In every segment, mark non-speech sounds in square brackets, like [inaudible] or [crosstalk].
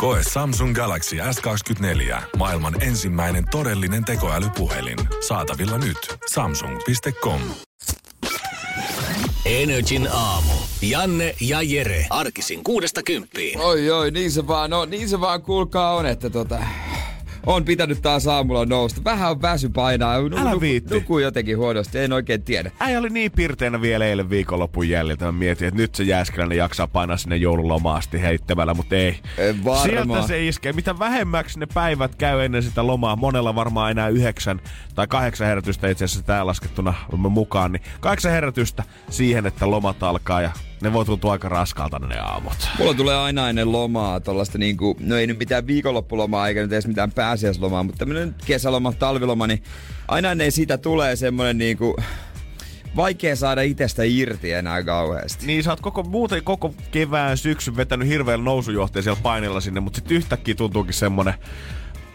Koe Samsung Galaxy S24. Maailman ensimmäinen todellinen tekoälypuhelin. Saatavilla nyt. Samsung.com. Energin aamu. Janne ja Jere. Arkisin kuudesta kymppiin. Oi oi, niin se vaan, no, niin se vaan kuulkaa on, että tota, on pitänyt taas aamulla nousta. Vähän on väsy painaa. Älä viitti. Nukuu jotenkin huonosti, en oikein tiedä. Äijä oli niin pirteänä vielä eilen viikonlopun jäljiltä. Mä mietin, että nyt se Jääskeläinen jaksaa painaa sinne joululomaasti heittämällä, mutta ei. En varmaan. Sieltä se iskee. Mitä vähemmäksi ne päivät käy ennen sitä lomaa, monella varmaan enää yhdeksän tai kahdeksan herätystä itse asiassa tää laskettuna mukaan, niin kahdeksan herätystä siihen, että lomat alkaa ja ne voi tuntua aika raskalta ne aamut. Mulla tulee aina ennen lomaa tollaista niinku, no ei nyt mitään viikonloppulomaa eikä nyt edes mitään pääsiäislomaa, mutta tämmönen kesäloma, talviloma, niin aina ennen sitä tulee semmonen niinku, vaikea saada itsestä irti enää kauheasti. Niin sä oot koko, muuten koko kevään syksyn vetänyt hirveän nousujohteen siellä painella sinne, mutta sitten yhtäkkiä tuntuukin semmonen,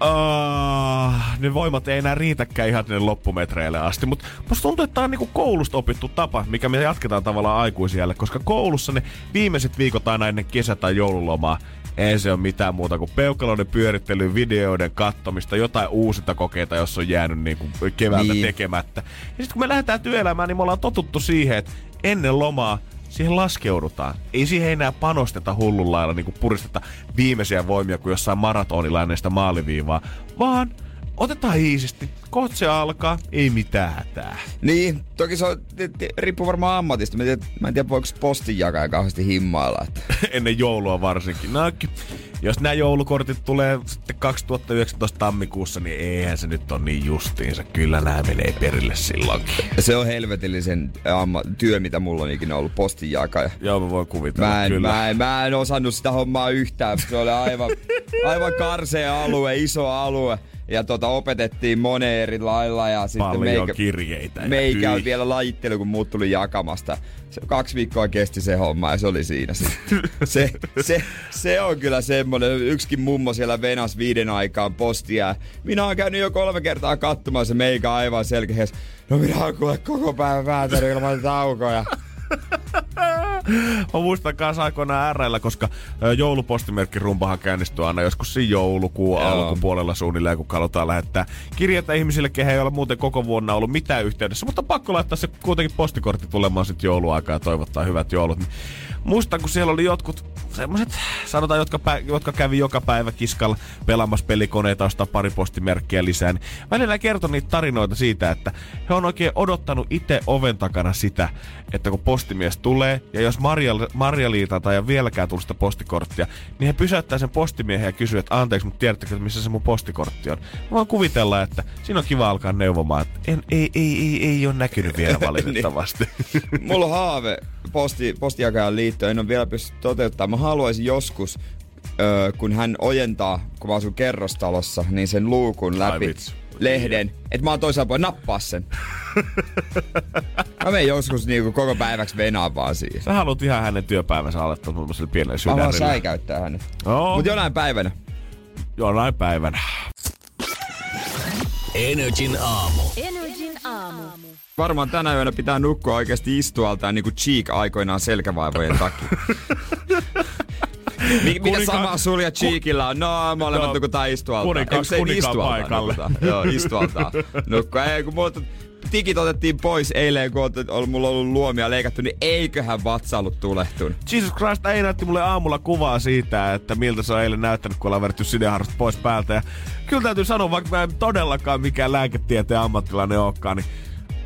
Uh, ne voimat ei enää riitäkään ihan ne loppumetreille asti, mutta musta tuntuu, että tää on niinku koulusta opittu tapa, mikä me jatketaan tavallaan aikuisille, koska koulussa ne viimeiset viikot aina ennen kesä- tai joululomaa ei se ole mitään muuta kuin peukaloiden pyörittely, videoiden kattomista, jotain uusinta kokeita, jos on jäänyt niinku keväältä niin. tekemättä. Ja sitten kun me lähdetään työelämään, niin me ollaan totuttu siihen, että ennen lomaa siihen laskeudutaan. Ei siihen enää panosteta hullun lailla, niin kuin puristeta viimeisiä voimia kuin jossain maratonilla ennen sitä maaliviivaa, vaan otetaan iisisti. Kohta se alkaa, ei mitään hätää. Niin, toki se on, riippuu varmaan ammatista. Mä en tiedä, mä en tiedä voiko postin jakaa kauheasti himmailla. Että. [laughs] Ennen joulua varsinkin. No, jos nämä joulukortit tulee sitten 2019 tammikuussa, niin eihän se nyt ole niin justiinsa. Kyllä nämä menee perille silloinkin. Se on helvetillisen amma, työ, mitä mulla on ikinä ollut postin jakaja. Joo, mä voin kuvitella, mä en, kyllä. Mä en, mä en osannut sitä hommaa yhtään. Se oli aivan, [laughs] aivan karsea alue, iso alue ja tota, opetettiin moneen eri lailla. Ja sitten Paljon meikä, kirjeitä. ja meikä hyi. vielä lajittelu, kun muut tuli jakamasta. Se kaksi viikkoa kesti se homma ja se oli siinä. Se, [laughs] se, se, se on kyllä semmoinen. Yksikin mummo siellä venas viiden aikaan postia. Minä olen käynyt jo kolme kertaa katsomaan se meikä aivan selkeästi. No minä olen kuule koko päivän vääntänyt ilman taukoja. [laughs] Mä muistan kanssa aikoinaan RL, koska ö, joulupostimerkki rumpahan käynnistyy aina joskus siinä joulukuun Joo. alkupuolella suunnilleen, kun halutaan lähettää kirjeitä ihmisille, kehen ei ole muuten koko vuonna ollut mitään yhteydessä. Mutta pakko laittaa se kuitenkin postikortti tulemaan sitten jouluaikaa ja toivottaa hyvät joulut. Niin muistan, kun siellä oli jotkut semmoiset, sanotaan, jotka, pä- jotka kävi joka päivä kiskalla pelaamassa pelikoneita, ostaa pari postimerkkiä lisää, niin välillä kertoi niitä tarinoita siitä, että he on oikein odottanut itse oven takana sitä, että kun postimies tulee, ja jos Marja, Marja tai vieläkään tullut sitä postikorttia, niin he pysäyttää sen postimiehen ja kysyy, että anteeksi, mutta tiedättekö, missä se mun postikortti on? Mä voin kuvitella, että siinä on kiva alkaa neuvomaan, että en, ei, ei, ei, ei ole näkynyt vielä [laughs] valitettavasti. Mulla on haave posti, postijakajan liittoon, en ole vielä pystynyt toteuttamaan. Mä haluaisin joskus, öö, kun hän ojentaa, kun mä asun kerrostalossa, niin sen luukun läpi lehden, että mä oon toisella puolella nappaa sen. mä menen joskus niinku koko päiväksi venaan vaan siihen. Sä haluat ihan hänen työpäivänsä aloittaa muun muassa pienellä Mä vaan sydänillä. säikäyttää hänet. Joo, Mut jonain päivänä. jonain päivänä. Energin aamu. Energin aamu. Varmaan tänä yönä pitää nukkua oikeasti istualtaan niinku Cheek aikoinaan selkävaivojen takia. Mi- mitä samaa sulla ja Cheekillä on? No, molemmat No, nukutaan istualtaan. kuninka- Eikö se kuninkaan istualtaan paikalle. nukutaan? Joo, istualtaan. Nukkua. Ei, kun multa tikit otettiin pois eilen, kun on mulla ollut luomia leikattu, niin eiköhän vatsa ollut tulehtunut. Jesus Christ, ei näytti mulle aamulla kuvaa siitä, että miltä se on eilen näyttänyt, kun ollaan vedetty sideharrasta pois päältä. Ja kyllä täytyy sanoa, vaikka mä en todellakaan mikään lääketieteen ammattilainen olekaan, niin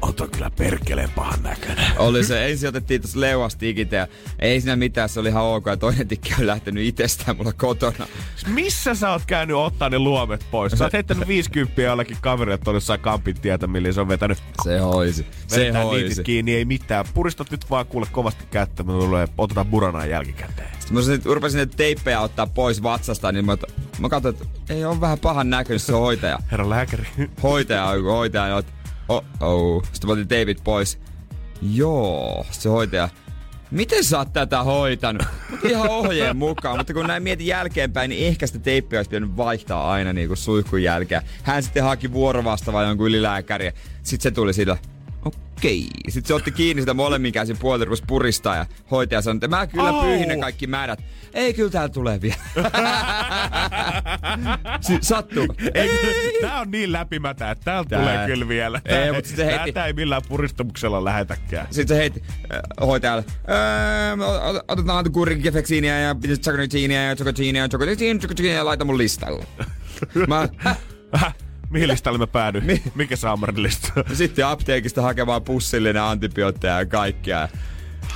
on toi kyllä perkeleen pahan näköinen. Oli se, ensin otettiin tuossa leuasta tikit ja ei siinä mitään, se oli ihan ok. Ja toinen tikki on lähtenyt itsestään mulla kotona. Missä sä oot käynyt ottaa ne luomet pois? Sä oot heittänyt 50 jollekin kaverille, että on jossain kampin tietä, millä se on vetänyt. Se hoisi. Se hoisi. kiinni, ei mitään. Puristat nyt vaan kuule kovasti kättä, me tulee, otetaan buranaa jälkikäteen. Sitten mä sit rupesin ne teippejä ottaa pois vatsasta, niin mä, mä katsoin, että ei ole vähän pahan näköinen se hoitaja. Herra lääkäri. Hoitaja, on, kun hoitaja, on, oh, oh. Sitten mä otin teipit pois. Joo, se hoitaja. Miten sä oot tätä hoitanut? Ihan ohjeen mukaan, mutta kun näin mietin jälkeenpäin, niin ehkä sitä teippiä olisi pitänyt vaihtaa aina niin kuin suihkun jälkeen. Hän sitten haki vuorovastavaa jonkun ylilääkäriä. Sitten se tuli sillä, okei. Sitten se otti kiinni sitä molemmin käsin puolta, rupesi puristaa ja hoitaja sanoi, että mä kyllä Au. pyyhin ne kaikki määrät. Ei, kyllä täällä tulee vielä. [laughs] si- sattuu. Ei, tää on niin läpimätä, että täältä Tää- tulee kyllä vielä. Ei, Tää- mutta se heitti- Tätä ei millään puristamuksella lähetäkään. Sitten se heitti äh, hoitajalle, öö, ot- otetaan kurikefeksiiniä ja chocolatiinia ja chocolatiinia ja chocolatiinia, chocolatiinia ja laita mun listalle. [laughs] Mä, häh? Mihin listalle mä päädyin? Mi- Mikä Summerin lista? Sitten apteekista hakemaan pussillinen antibiootteja ja kaikkea.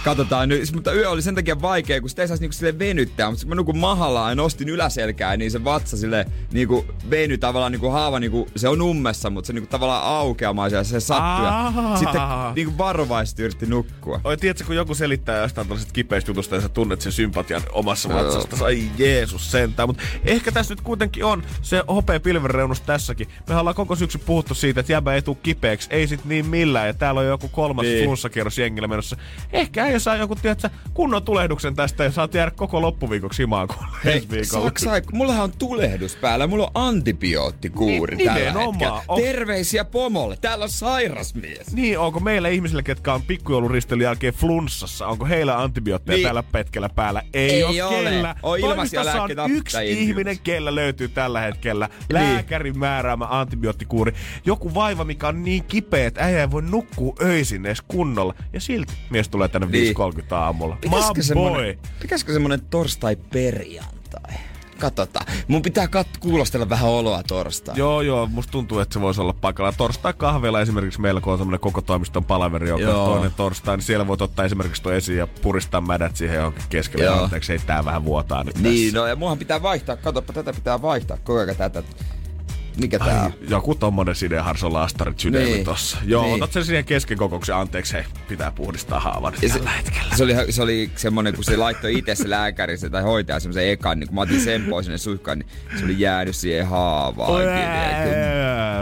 Katsotaan nyt, mutta yö oli sen takia vaikea, kun sitä ei saisi niinku sille venyttää, mutta mä nukun mahalla ja nostin yläselkää, niin se vatsa sille niinku veny tavallaan niinku haava, niinku, se on ummessa, mutta se niinku tavallaan aukeamaan ja se sattuu. Ja sitten niinku varovaisesti yritti nukkua. Oi, tiedätkö, kun joku selittää jostain tällaisesta kipeistä jutusta ja sä tunnet sen sympatian omassa vatsasta. Ai Jeesus sentään. Mutta ehkä tässä nyt kuitenkin on se hopea pilvenreunus tässäkin. Me ollaan koko syksy puhuttu siitä, että jäbä ei tuu kipeäksi. Ei sit niin millään. Ja täällä on joku kolmas Niin. niin. flunssakierros jengillä menossa. Ehkä ei saa joku, tiedätkö, kunnon tulehduksen tästä ja saat jäädä koko loppuviikoksi himaan kuin ensi viikolla. Saksa, mullahan on tulehdus päällä, mulla on antibioottikuuri Ni- tällä hetkellä. On- Terveisiä pomolle, täällä on sairas mies. Niin, onko meillä ihmisillä, ketkä on pikkujouluristelyjen jälkeen flunssassa, onko heillä antibiootteja Niin. niin. tällä petkellä päällä? Ei, Ei ole ole. kellä. On ilmaisia Toimistossa on yksi ihminen, kellä löytyy tällä hetkellä. Niin. Lääkärin määräämä antibioottikuuri. Joku vaiva, mikä on niin kipeä, että äijä ei voi nukkua öisin edes kunnolla. Ja silti mies tulee tänne Niin. 5.30 aamulla. Pitäisikö semmonen, pitäisikö semmonen torstai-perjantai? Katsotaan. Mun pitää kat- kuulostella vähän oloa torstai. Joo, joo, musta tuntuu, että se voisi olla paikalla. Torstai kahvella esimerkiksi meillä, kun on semmoinen koko toimiston palaveri, joka Joo. on toinen torstai, niin siellä voit ottaa esimerkiksi tuo esiin ja puristaa mädät siihen johonkin keskelle. Joo. Anteeksi, ei tää vähän vuotaa nyt Niin, tässä. no ja muahan pitää vaihtaa. Katoppa, tätä pitää vaihtaa koko ajan tätä. Mikä tää on? joku tommonen sideharso lastarit sydämi Niin. tossa. Joo, Niin. otat sen siihen kesken kokouksen. Anteeksi, hei, pitää puhdistaa Ja se, tällä hetkellä. se, oli, se oli semmonen, kun se laittoi itse se lääkäri se, tai hoitaja semmoisen ekan, niin kun mä otin sen pois sinne suihkaan, niin se oli jäänyt siihen haavaan.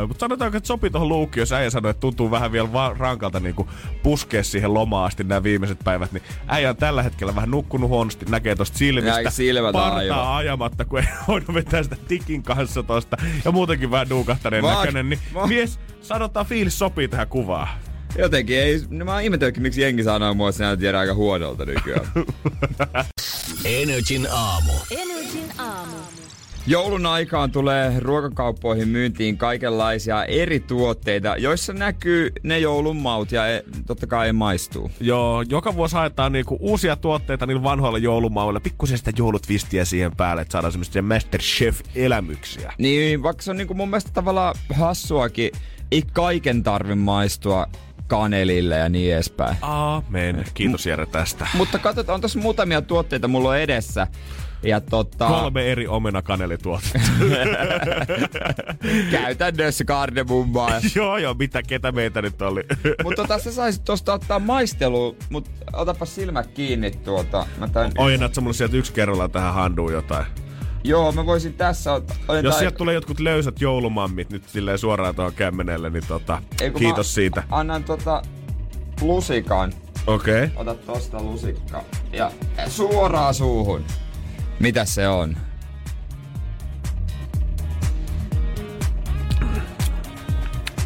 Mutta sanotaanko, että sopii tuohon luukkiin, jos äijä sanoi, että tuntuu vähän vielä va- rankalta niin puskea siihen lomaan asti nämä viimeiset päivät, niin äijä on tällä hetkellä vähän nukkunut huonosti, näkee tosta silmistä, Näin silmät partaa aivan. ajamatta, kun ei [laughs] hoida vetää sitä tikin kanssa tosta, ja muutenkin vähän duukahtaneen Vaan- näköinen, niin vaan- mies, sanotaan fiilis sopii tähän kuvaan. Jotenkin ei, no mä oon miksi jengi sanoo mua, että se näyttää aika huonolta nykyään. [laughs] Energin aamu. Energin aamu. Joulun aikaan tulee ruokakauppoihin myyntiin kaikenlaisia eri tuotteita, joissa näkyy ne joulun maut ja e, totta kai ei maistuu. Joo, joka vuosi haetaan niinku uusia tuotteita niillä vanhoilla joulumauilla, pikkusen sitä joulutvistiä siihen päälle, että saadaan semmoisia Masterchef-elämyksiä. Niin, vaikka se on niinku mun mielestä tavallaan hassuakin, ei kaiken tarvi maistua kanelille ja niin edespäin. Aamen. Kiitos Jere tästä. Mutta katsotaan, on tossa muutamia tuotteita mulla on edessä. Ja tota, Kolme eri omenakanelituotetta. [laughs] käytännössä kardemummaa. [laughs] joo, joo, mitä, ketä meitä nyt oli. [laughs] mutta tota, sä saisit tosta ottaa maistelu, mutta otapa silmät kiinni tuota. Mä tän, Ojennat sä mulle sieltä yksi kerrallaan tähän handuun jotain. Joo, mä voisin tässä ot- ojentaa- Jos sieltä tulee jotkut löysät joulumammit nyt silleen suoraan tuohon kämmenelle, niin tota, Ei, kun kiitos mä siitä. Annan tota lusikan. Okei. Okay. Ota tosta lusikka. Ja suoraan suuhun. Mitä se on?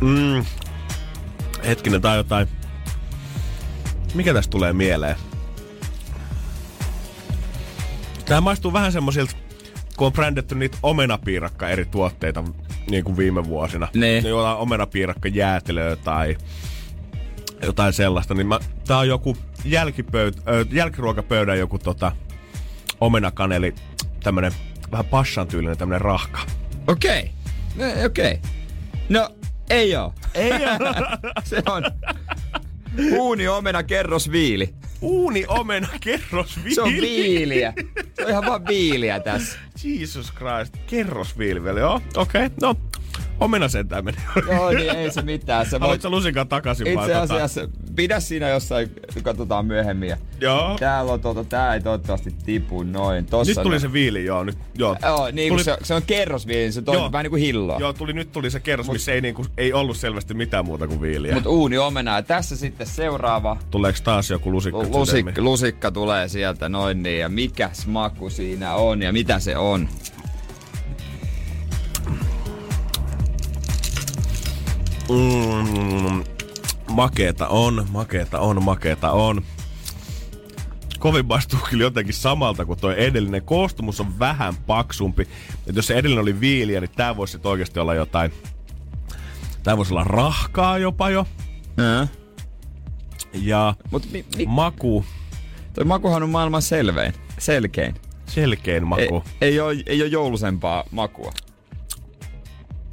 Mm. Hetkinen, tai jotain. Mikä tästä tulee mieleen? Tää maistuu vähän semmoisilta, kun on brändetty niitä omenapiirakka eri tuotteita niin kuin viime vuosina. Niin. Niin jotain omenapiirakka jäätelöä tai jotain sellaista. Niin mä, tää on joku jälkipöyt, ö, jälkiruokapöydän joku tota, omenakaneli, tämmönen vähän passan tyylinen tämmönen rahka. Okei. Okay. Okei. Okay. No, ei oo. Ei [laughs] Se on uuni omena kerros viili. Uuni omena kerros Se on viiliä. Se on ihan vaan viiliä tässä. Jesus Christ. Kerrosviili vielä, joo. Okei, okay. no. Omena sentään meni. Joo, niin ei se mitään. Se voi... Haluatko lusikan takaisin Itse tota- asiassa pidä siinä jossain, katsotaan myöhemmin. Ja Joo. Täällä on tota, tää ei toivottavasti tipu noin. Tossa Nyt tuli noin. se viili, joo. Nyt, joo. Joo, niin tuli, se, se, on kerrosviili, se toimii vähän niinku hilloa. Joo, tuli, nyt tuli se kerros, missä ei, niinku, ei ollut selvästi mitään muuta kuin viiliä. Mut uuni omenaa. Tässä sitten seuraava Tuleeko taas joku lusikka lusik, sydämiin? lusikka tulee sieltä noin niin. Ja mikä maku siinä on ja mitä se on. Mm, makeeta on, makeeta on, makeeta on. Kovin maistuu kyllä jotenkin samalta kuin toi edellinen. Koostumus on vähän paksumpi. Et jos se edellinen oli viiliä, niin tää voisi oikeasti olla jotain... Tää voisi olla rahkaa jopa jo. Äh. Ja Mut mi, mi, maku, toi makuhan on maailman selvein. Selkein. selkein Ei, maku. ei, oo, ei oo joulusempaa makua.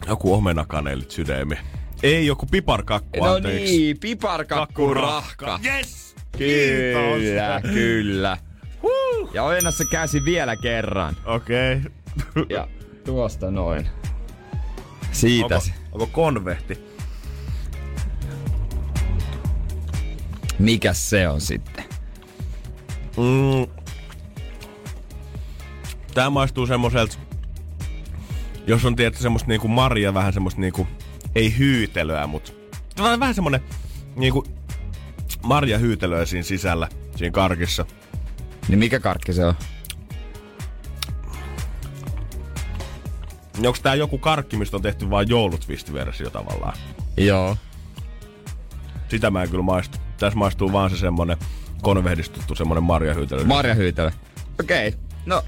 Joku omenakaneelit sydämi. Ei joku piparkakku, No anteeksi. niin, piparkakku rahka. Yes! Kyllä, Kiitos. kyllä. Huh. Ja ojenna se käsi vielä kerran. Okei. Okay. Ja tuosta noin. Siitä onko, onko konvehti? Mikäs se on sitten? Mm. Tää maistuu semmoiselta, jos on tietysti semmoista niinku marja, vähän semmoista niinku, ei hyytelöä, mut vähän, vähän semmonen niinku marja hyytelöä siinä sisällä, siinä karkissa. Niin mikä karkki se on? Niin Onko tää joku karkki, mistä on tehty vain joulutwistiversio tavallaan? Joo. Sitä mä en kyllä maistu. Tässä maistuu vaan se semmonen konvehdistuttu semmonen marjahyytelö. Marjahyytelö. Okei. Okay. No,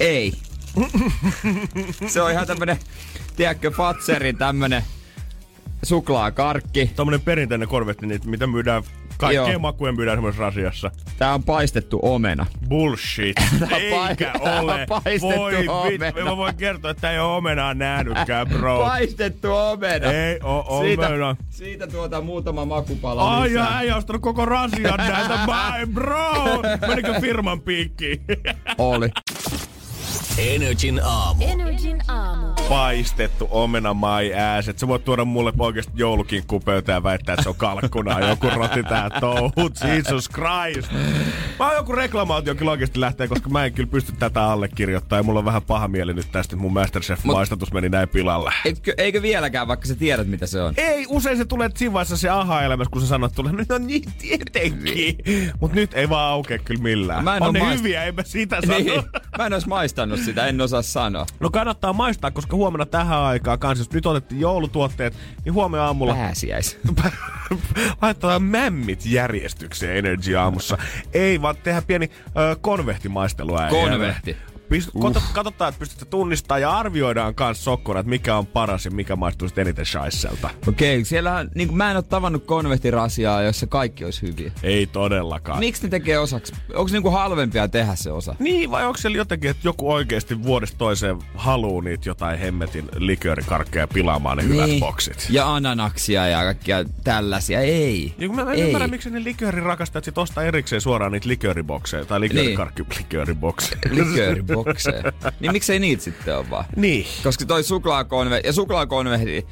ei. [laughs] se on ihan tämmönen, tiedätkö, Fatserin tämmönen suklaakarkki. Tommonen perinteinen konvehti, niitä, mitä myydään, kaikkea Joo. makuja myydään semmoisessa rasiassa. Tää on paistettu omena. Bullshit. [laughs] Eikä Tää on ole. paistettu Voi omena. vittu, mä voin kertoa, että ei ole omenaa nähnytkään, bro. Paistettu omena. Ei oo Siitä, omena. siitä tuota muutama makupala Ai lisää. ja äijä ostanut koko rasian näitä, my [laughs] bro! Menikö firman piikkiin? [laughs] Oli. Energin aamu. Energin aamu. Paistettu omena my ass. Et sä voit tuoda mulle oikeesti joulukinkkuun pöytään ja väittää, että se on kalkkuna. Joku roti tää touhut. Jesus Christ. Mä oon joku reklamaatio kyllä oikeesti lähtee, koska mä en kyllä pysty tätä allekirjoittamaan. Ja mulla on vähän paha mieli nyt tästä, että mun Masterchef-maistatus meni näin pilalle. Eikö, eikö vieläkään, vaikka sä tiedät mitä se on? Ei, usein se tulee siinä vaiheessa se aha-elämässä, kun sä sanot, että tulee, no niin, tietenkin. Mut nyt ei vaan aukea kyllä millään. Mä en on ne maist- hyviä, eipä sitä sano. Niin, mä en ois maistanut sitä, en osaa sanoa. No kannattaa maistaa, koska huomenna tähän aikaan kanssa, jos nyt otettiin joulutuotteet, niin huomenna aamulla Pääsiäis. [laughs] laitetaan mämmit järjestykseen Energy aamussa. Ei, vaan tehdään pieni ö, konvehtimaistelu äijälle. Konvehti. Pist, kato, katsotaan, että pystytte tunnistamaan ja arvioidaan kans sokkona, että mikä on paras ja mikä maistuu sitten eniten shaisselta. Okei, okay, siellähän, niin kuin mä en oo tavannut konvehtirasiaa, jossa kaikki olisi hyviä. Ei todellakaan. Miksi ne tekee osaksi? Onko niinku halvempia tehdä se osa? Niin, vai onko siellä jotenkin, että joku oikeasti vuodesta toiseen haluu niitä jotain hemmetin liköörikarkkeja pilaamaan ne niin. hyvät boksit? Ja ananaksia ja kaikkia tällaisia. Ei. Niin kun mä en Ei. ymmärrä, miksi ne liköörirakastajat sit ostaa erikseen suoraan niitä likööribokseja tai liköörikarkki [laughs] likööribokseja. Likööribokseja. Niin miksei niitä sitten ole vaan? niin. Koska toi suklaakonve ja suklaakonvehti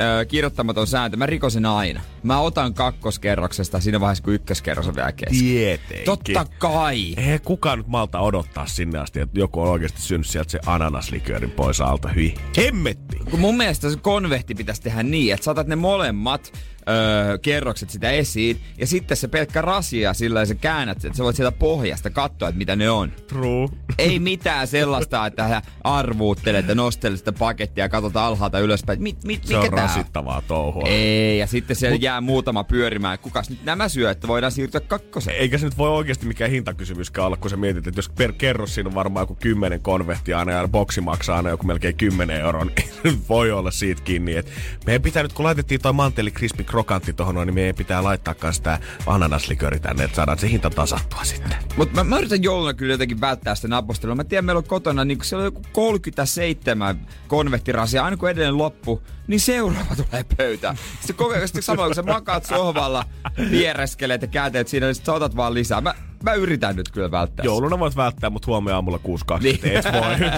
äh, kirjoittamaton sääntö, mä rikosin aina. Mä otan kakkoskerroksesta siinä vaiheessa, kun ykköskerros on vielä kesken. Tietenkin. Totta kai. Eihän kukaan nyt malta odottaa sinne asti, että joku on oikeasti syönyt sieltä se ananasliköörin pois alta. Hyi. Hemmetti! Kun mun mielestä se konvehti pitäisi tehdä niin, että saatat ne molemmat öö, kerrokset sitä esiin, ja sitten se pelkkä rasia, sillä se käännät, että sä voit sieltä pohjasta katsoa, että mitä ne on. True. Ei mitään sellaista, että hän arvuuttelet ja nostelet sitä pakettia ja katsot alhaalta ylöspäin. Mit, mit, Se on tää rasittavaa touhua. Ei, ja sitten siellä Mut... jää muutama pyörimään. Kukas nyt nämä syö, että voidaan siirtyä kakkoseen? Eikä se nyt voi oikeasti mikään hintakysymyskään olla, kun sä mietit, että jos per kerros siinä on varmaan joku kymmenen konvehtia aina ja boksi maksaa aina joku melkein 10 euroa, niin [laughs] voi olla siitä kiinni. Et meidän pitää nyt, kun laitettiin toi manteli crispy krokantti tohon noin, niin meidän pitää laittaa kans tää ananasliköri tänne, että saadaan se hinta tasattua sitten. Mutta mä, mä, yritän jouluna kyllä jotenkin välttää sitä napostelua. Mä tiedän, meillä on kotona, niin kun siellä on joku 37 konvehtirasia, aina kun edellinen loppu, niin seuraava [laughs] tulee pöytään. Sitten koko ajan sitten samalla, kun sä makaat sohvalla, viereskeleet ja käänteet siinä, niin sit sä otat vaan lisää. Mä, mä yritän nyt kyllä välttää. Jouluna voit välttää, mutta huomenna aamulla 6.20 Niin. voi.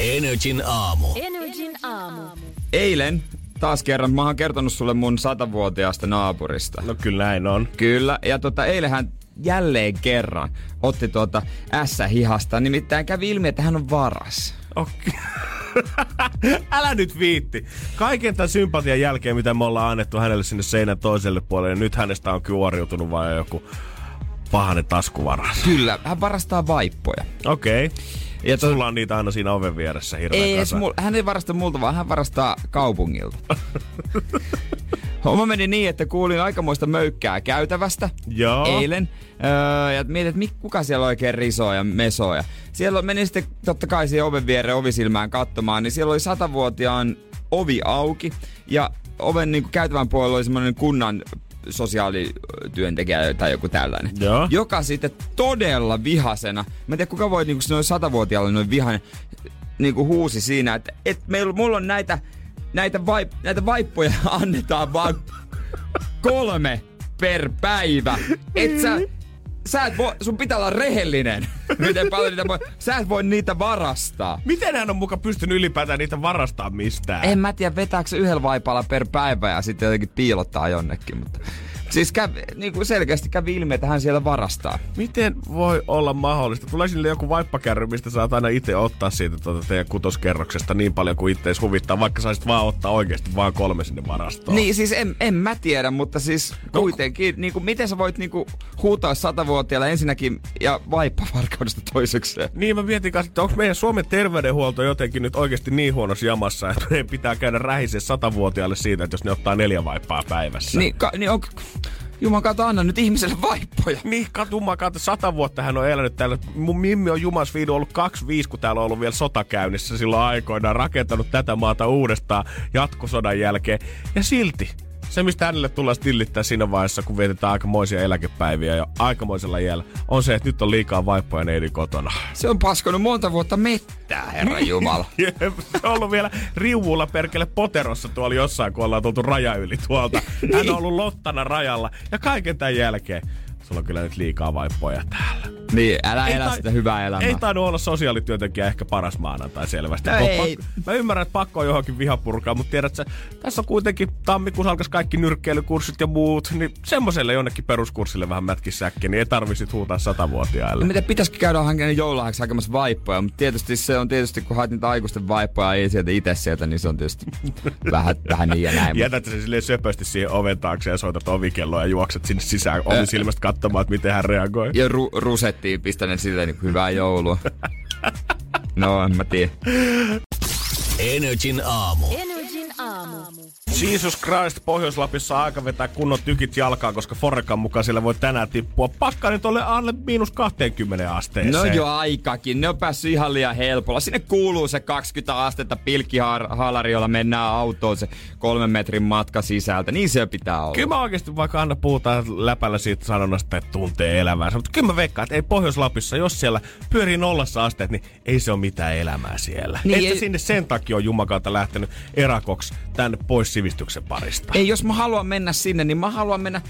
[laughs] Energin aamu. Energin aamu. Eilen taas kerran, mä oon kertonut sulle mun satavuotiaasta naapurista. No kyllä näin on. Kyllä, ja tota, eilähän jälleen kerran otti tuota S-hihasta, nimittäin kävi ilmi, että hän on varas. Okei. [laughs] Älä nyt viitti. Kaiken tämän sympatian jälkeen, mitä me ollaan annettu hänelle sinne seinän toiselle puolelle, niin nyt hänestä on kuoriutunut vain joku pahanen taskuvaras. Kyllä, hän varastaa vaippoja. Okei. Okay. Ja to- Sulla on niitä aina siinä oven vieressä hirveän ei kasa. mul- hän ei varasta multa, vaan hän varastaa kaupungilta. [laughs] Homma meni niin, että kuulin aikamoista möykkää käytävästä Joo. eilen. Öö, ja mietin, että kuka siellä oikein risoo ja mesoo. Ja siellä menin sitten totta kai siihen oven viereen ovisilmään katsomaan, niin siellä oli satavuotiaan ovi auki. Ja oven niin käytävän puolella oli semmoinen kunnan sosiaalityöntekijä tai joku tällainen. Joo. Joka sitten todella vihasena, mä en tiedä kuka voi niinku noin satavuotiaalle noin vihainen, niinku huusi siinä, että et meillä, mulla on näitä, näitä, vaip, näitä vaippoja [laughs] annetaan vaan kolme per päivä. Et sä, sä et voi, sun pitää olla rehellinen. [laughs] Miten paljon niitä voi, sä et voi niitä varastaa. Miten hän on muka pystynyt ylipäätään niitä varastaa mistään? En mä tiedä, vetääkö se yhdellä vaipalla per päivä ja sitten jotenkin piilottaa jonnekin, mutta... Siis kävi, niin kuin selkeästi kävi ilmi, että hän siellä varastaa. Miten voi olla mahdollista? Tulee sinne joku vaippakärry, mistä saat aina itse ottaa siitä tuota teidän kutoskerroksesta niin paljon kuin itteis huvittaa, vaikka saisit vaan ottaa oikeasti vaan kolme sinne varastoon. Niin siis en, en mä tiedä, mutta siis kuitenkin, niin kuin, miten sä voit niin kuin, huutaa satavuotiaalla ensinnäkin ja vaippavarkaudesta toisekseen? Niin mä mietin kanssa, että onko meidän Suomen terveydenhuolto jotenkin nyt oikeasti niin huonossa jamassa, että meidän pitää käydä rähisen satavuotiaalle siitä, että jos ne ottaa neljä vaippaa päivässä. Niin, ka, niin on, Juman kautta, anna nyt ihmiselle vaippoja. Niin, katuma kautta sata vuotta hän on elänyt täällä. Mun Mimmi on Jumas Viidu ollut 25, kun täällä on ollut vielä sota käynnissä silloin aikoinaan. Rakentanut tätä maata uudestaan jatkosodan jälkeen. Ja silti se, mistä hänelle tullaan stillittää siinä vaiheessa, kun vietetään aikamoisia eläkepäiviä ja aikamoisella jäljellä, on se, että nyt on liikaa vaippoja neidin kotona. Se on paskonut monta vuotta mettää, herra Jumala. [laughs] Jep, se on ollut vielä riuvulla perkele poterossa tuolla jossain, kun ollaan tultu raja yli tuolta. Hän on ollut lottana rajalla ja kaiken tämän jälkeen. Sulla on kyllä nyt liikaa vaippoja täällä. Niin, älä Ei elä tai- sitä hyvää elämää. Ei tainnut olla sosiaalityöntekijä ehkä paras maanantai selvästi. No ei. Pakko, mä ymmärrän, että pakko on johonkin vihapurkaa, mutta tiedät sä, tässä on kuitenkin tammikuussa alkaisi kaikki nyrkkeilykurssit ja muut, niin semmoiselle jonnekin peruskurssille vähän mätkisäkki, niin ei tarvitsit huutaa satavuotiaille. No mitä pitäisikö käydä hankkeen joululahjaksi hakemassa vaippoja, mutta tietysti se on tietysti, kun haet niitä aikuisten vaippoja ei sieltä itse sieltä, niin se on tietysti [laughs] vähän, vähän niin ja näin. Mutta Jätät sen silleen söpösti siihen oven taakse ja soitat ovikelloa ja juokset sinne sisään omisilmasta katsomaan, että miten hän reagoi. ja ru- rusettiin pistän silleen niin hyvää joulua. No, en mä tiedä. Energin aamu. Energin aamu. Jesus Christ, Pohjois-Lapissa on aika vetää kunnon tykit jalkaan, koska Forekan mukaan siellä voi tänään tippua pakka nyt ole alle miinus 20 asteeseen. No jo aikakin, ne on päässyt ihan liian helpolla. Sinne kuuluu se 20 astetta pilkkihaalari, jolla mennään autoon se kolmen metrin matka sisältä. Niin se pitää olla. Kyllä mä oikeasti vaikka aina puhutaan läpällä siitä sanonnasta, että tuntee elämäänsä. Mutta kyllä mä veikkaan, että ei Pohjois-Lapissa, jos siellä pyörii nollassa asteet, niin ei se ole mitään elämää siellä. Niin Niin että ei- sinne sen takia on Jumakalta lähtenyt erakoksi tänne pois sivistyksen parista. Ei, jos mä haluan mennä sinne, niin mä haluan mennä...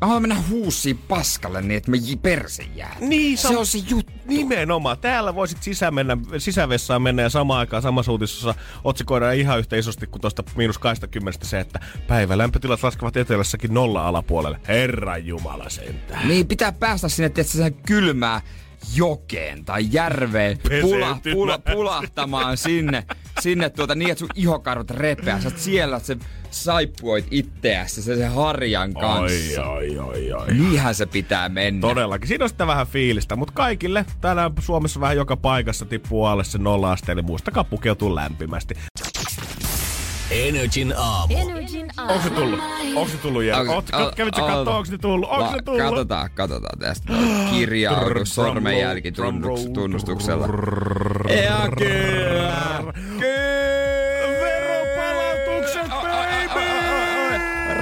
Mä haluan mennä huussiin paskalle niin, että mä j- perse jää. Niin, se sam- on se juttu. Nimenomaan. Täällä voisit sisään mennä, sisävessaan mennä ja samaan aikaan samassa uutisessa otsikoidaan ihan yhtä isosti kuin tuosta miinus 20 se, että päivälämpötilat laskevat etelässäkin nolla alapuolelle. Herran Jumala sentään. Niin pitää päästä sinne, että se kylmää jokeen tai järveen pula, pula, pulahtamaan sinne, sinne tuota niin, että sun ihokarvat repeää. Sä siellä, että sä saippuoit itseäsi se, se harjan kanssa. Oi, oi, oi, oi. Niinhän se pitää mennä. Todellakin. Siinä on sitä vähän fiilistä, mutta kaikille tänään Suomessa vähän joka paikassa tippuu alle se nolla aste, eli muistakaa pukeutua lämpimästi. Energin aamu. Energin aamu. Onko se tullut? Onko se tullut Jere? Onko- Oot, o- kävit sä o- katsoa, onko se tullut? Onko Va- se tullut? Katsotaan, katsotaan tästä. Kirjaudu sormenjälki tunnustuksella. Ja kyllä, kyllä. Veropalautukset, baby!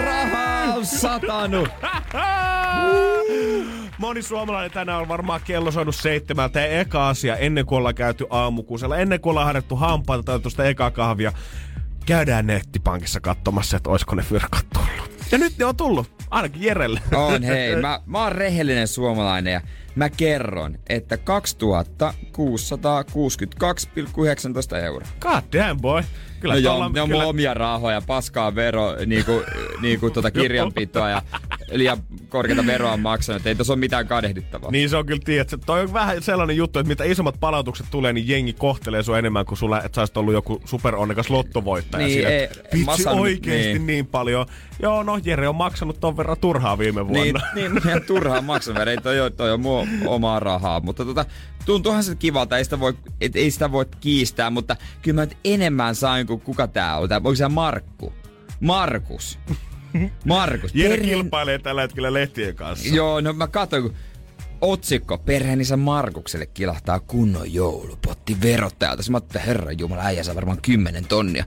Rahaa on satanut. Moni suomalainen tänään on varmaan kello soinut seitsemältä ja eka asia ennen kuin ollaan käyty aamukuusella, ennen kuin ollaan harjoittu hampaita tai tuosta eka kahvia, käydään nettipankissa katsomassa, että olisiko ne fyrkat tullut. Ja nyt ne on tullut. Ainakin Jerelle. On, hei. Mä, mä oon rehellinen suomalainen ja mä kerron, että 2662,19 euroa. God damn boy. Kyllä no joo, ne on kyllä... omia rahoja, paskaa vero, niinku, niinku tota kirjanpitoa ja [laughs] liian korkeita veroa maksanut. Ei tässä ole mitään kadehdittavaa. Niin se on kyllä, tiedät, toi on vähän sellainen juttu, että mitä isommat palautukset tulee, niin jengi kohtelee sua enemmän kuin sulla, että sä olisit ollut joku superonnekas lottovoittaja. Niin, siinä, ei, Vitsi oikeesti niin. niin. paljon. Joo, no Jere on maksanut ton verran turhaa viime vuonna. Niin, niin, niin turhaa maksanut. Ei toi, toi on mua omaa rahaa, mutta tota, tuntuuhan se kivalta, ei sitä voi, et, ei sitä voi kiistää, mutta kyllä mä nyt enemmän sain kuin kuka tää on. Tää, onko se Markku? Markus. Markus. Jere perheen... kilpailee tällä hetkellä lehtien kanssa. Joo, no mä katsoin, kun otsikko, perheenisä Markukselle kilahtaa kunnon joulupotti verottajalta. Mä ajattelin, herra jumala, äijä saa varmaan kymmenen tonnia.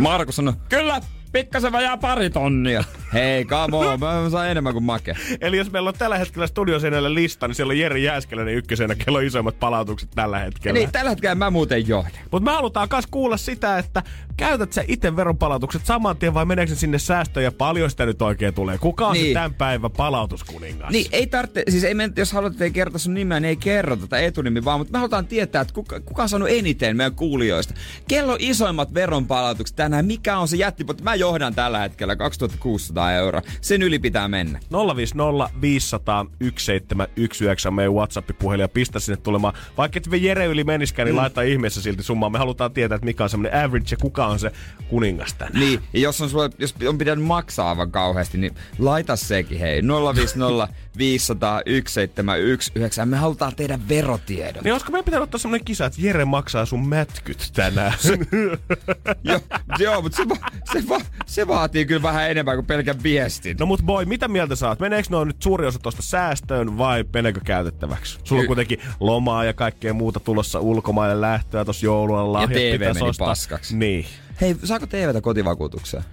Markus sanoi, kyllä, pikkasen vajaa pari tonnia. Hei, come on, mä saan enemmän kuin make. Eli jos meillä on tällä hetkellä studioseinällä lista, niin siellä on Jere Jääskeläinen ykkösenä, kello isoimmat palautukset tällä hetkellä. Niin, tällä hetkellä mä muuten johdan. Mutta me halutaan myös kuulla sitä, että käytät sä itse veronpalautukset saman tien vai meneekö sinne säästöön ja paljon sitä nyt oikein tulee? Kuka on niin. se tämän päivän palautuskuningas? Niin, ei tarvitse, siis ei men, jos haluat, ei kertoa sun nimeä, niin ei kerro tätä etunimi vaan, mutta me halutaan tietää, että kuka, kuka on saanut eniten meidän kuulijoista. Kello isoimmat veronpalautukset tänään, mikä on se jättipotti? Mä johdan tällä hetkellä 2600 euroa. Sen yli pitää mennä. 050 500 1719 meidän WhatsApp-puhelin ja pistä sinne tulemaan. Vaikka et Jere yli meniskään, niin mm. laita ihmeessä silti summaa. Me halutaan tietää, että mikä on semmoinen average ja kuka on se kuningas tänään. Niin, ja jos on, sulle, jos on pitänyt maksaa aivan kauheasti, niin laita sekin hei. 050 500 1719. Me halutaan tehdä verotiedot. Niin olisiko meidän pitänyt ottaa semmoinen kisa, että Jere maksaa sun mätkyt tänään? [laughs] joo, joo, mutta se, va, se, va, se vaatii kyllä vähän enemmän kuin pelkän viestin. No mut boy, mitä mieltä saat? Meneekö noin nyt suuri osa tuosta säästöön vai meneekö käytettäväksi? Sulla on kuitenkin lomaa ja kaikkea muuta tulossa ulkomaille lähtöä tuossa joululla. Ja TV meni ostaa. paskaksi. Niin. Hei, saako TVtä kotivakuutukseen?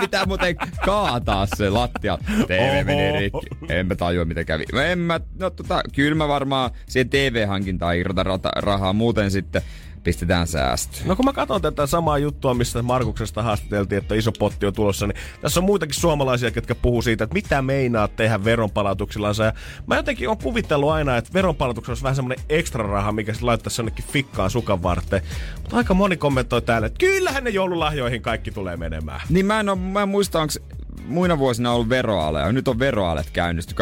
Pitää muuten kaataa se lattia. TV meni rikki. En mä tajua mitä kävi. No en mä, no tota, kyllä mä varmaan siihen TV-hankintaan irrota rahaa. Muuten sitten pistetään säästöön. No kun mä katson tätä samaa juttua, missä Markuksesta haastateltiin, että iso potti on tulossa, niin tässä on muitakin suomalaisia, jotka puhuu siitä, että mitä meinaa tehdä veronpalautuksillansa. Ja mä jotenkin on kuvitellut aina, että veronpalautuksella olisi vähän semmoinen ekstra raha, mikä sitten laittaisi jonnekin fikkaan sukan varten. Mutta aika moni kommentoi täällä, että kyllähän ne joululahjoihin kaikki tulee menemään. Niin mä en, ole, mä en muista, onko muina vuosina ollut veroale, nyt on veroalet käynnisty,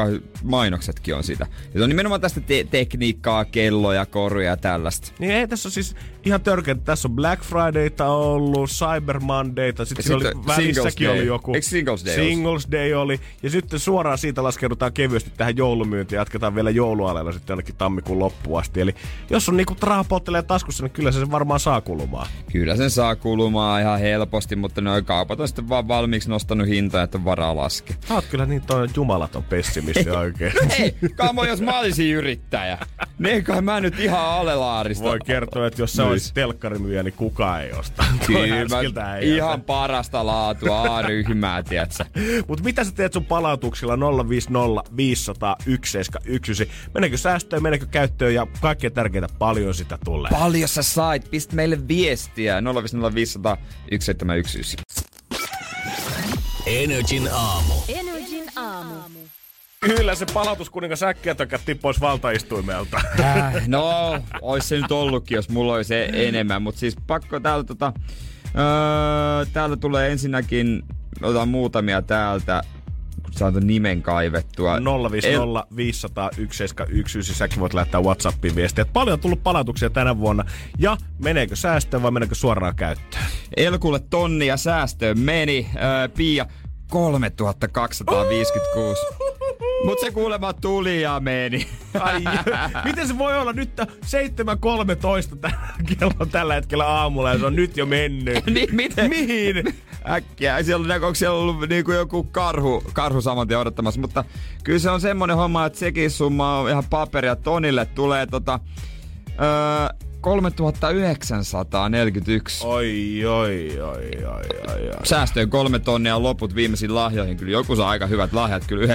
mainoksetkin on sitä. Ja se on nimenomaan tästä te- tekniikkaa, kelloja, koruja ja tällaista. Niin ei tässä on siis ihan törkeä, tässä on Black Fridayta ollut, Cyber Mondayta, sitten sit oli, välissäkin oli joku. Eikö Singles Day Singles Day oli. Ja sitten suoraan siitä laskeudutaan kevyesti tähän joulumyyntiin ja jatketaan vielä joulualeella sitten jonnekin tammikuun loppuun asti. Eli jos on niinku raha taskussa, niin kyllä se sen varmaan saa kulumaan. Kyllä sen saa kulumaan ihan helposti, mutta noin kaupat on sitten vaan valmiiksi nostanut hintaa, että on varaa laskea. Sä oot kyllä niin toi jumalaton pessimisti oikein. [laughs] Hei, kamo jos mä olisin yrittäjä. Niin kai mä nyt ihan alelaarista. Voi kertoa, että jos sä olisi telkkarimyyjä, niin kukaan ei osta. [laughs] Kyllä, ihan parasta laatua A-ryhmää, tietsä. [laughs] Mut mitä sä teet sun palautuksilla 050 500 1719? Menekö säästöön, menekö käyttöön ja kaikkea tärkeintä, paljon sitä tulee. Paljon sä sait, pist meille viestiä 050 500 1719. Energin aamu. Energin aamu. Kyllä se palautuskuningas äkkiä tippoisi valtaistuimelta. Äh, no, olisi se nyt ollutkin, jos mulla olisi enemmän. Mutta siis pakko täällä tota... Öö, täällä tulee ensinnäkin, otan muutamia täältä saatu nimen kaivettua. 050 500 säkin voit lähettää Whatsappiin viestiä. Paljon on tullut palautuksia tänä vuonna. Ja meneekö säästöön vai meneekö suoraan käyttöön? Elkulle tonnia säästöön meni. Öö, Pia 3256. Mut se kuulemma tuli ja meni. Ai, miten se voi olla nyt 7.13 kello tällä hetkellä aamulla ja se on nyt jo mennyt? [laughs] niin, miten? Mihin? Äkkiä. Siellä, onko siellä ollut niinku joku karhu, karhu saman tien odottamassa, mutta kyllä se on semmonen homma, että sekin summa on ihan paperia. Tonille tulee tota... Öö, 3941. Oi, oi, oi, oi, oi, oi. Säästöön kolme tonnia loput viimeisiin lahjoihin. Kyllä joku saa aika hyvät lahjat. Kyllä 9,5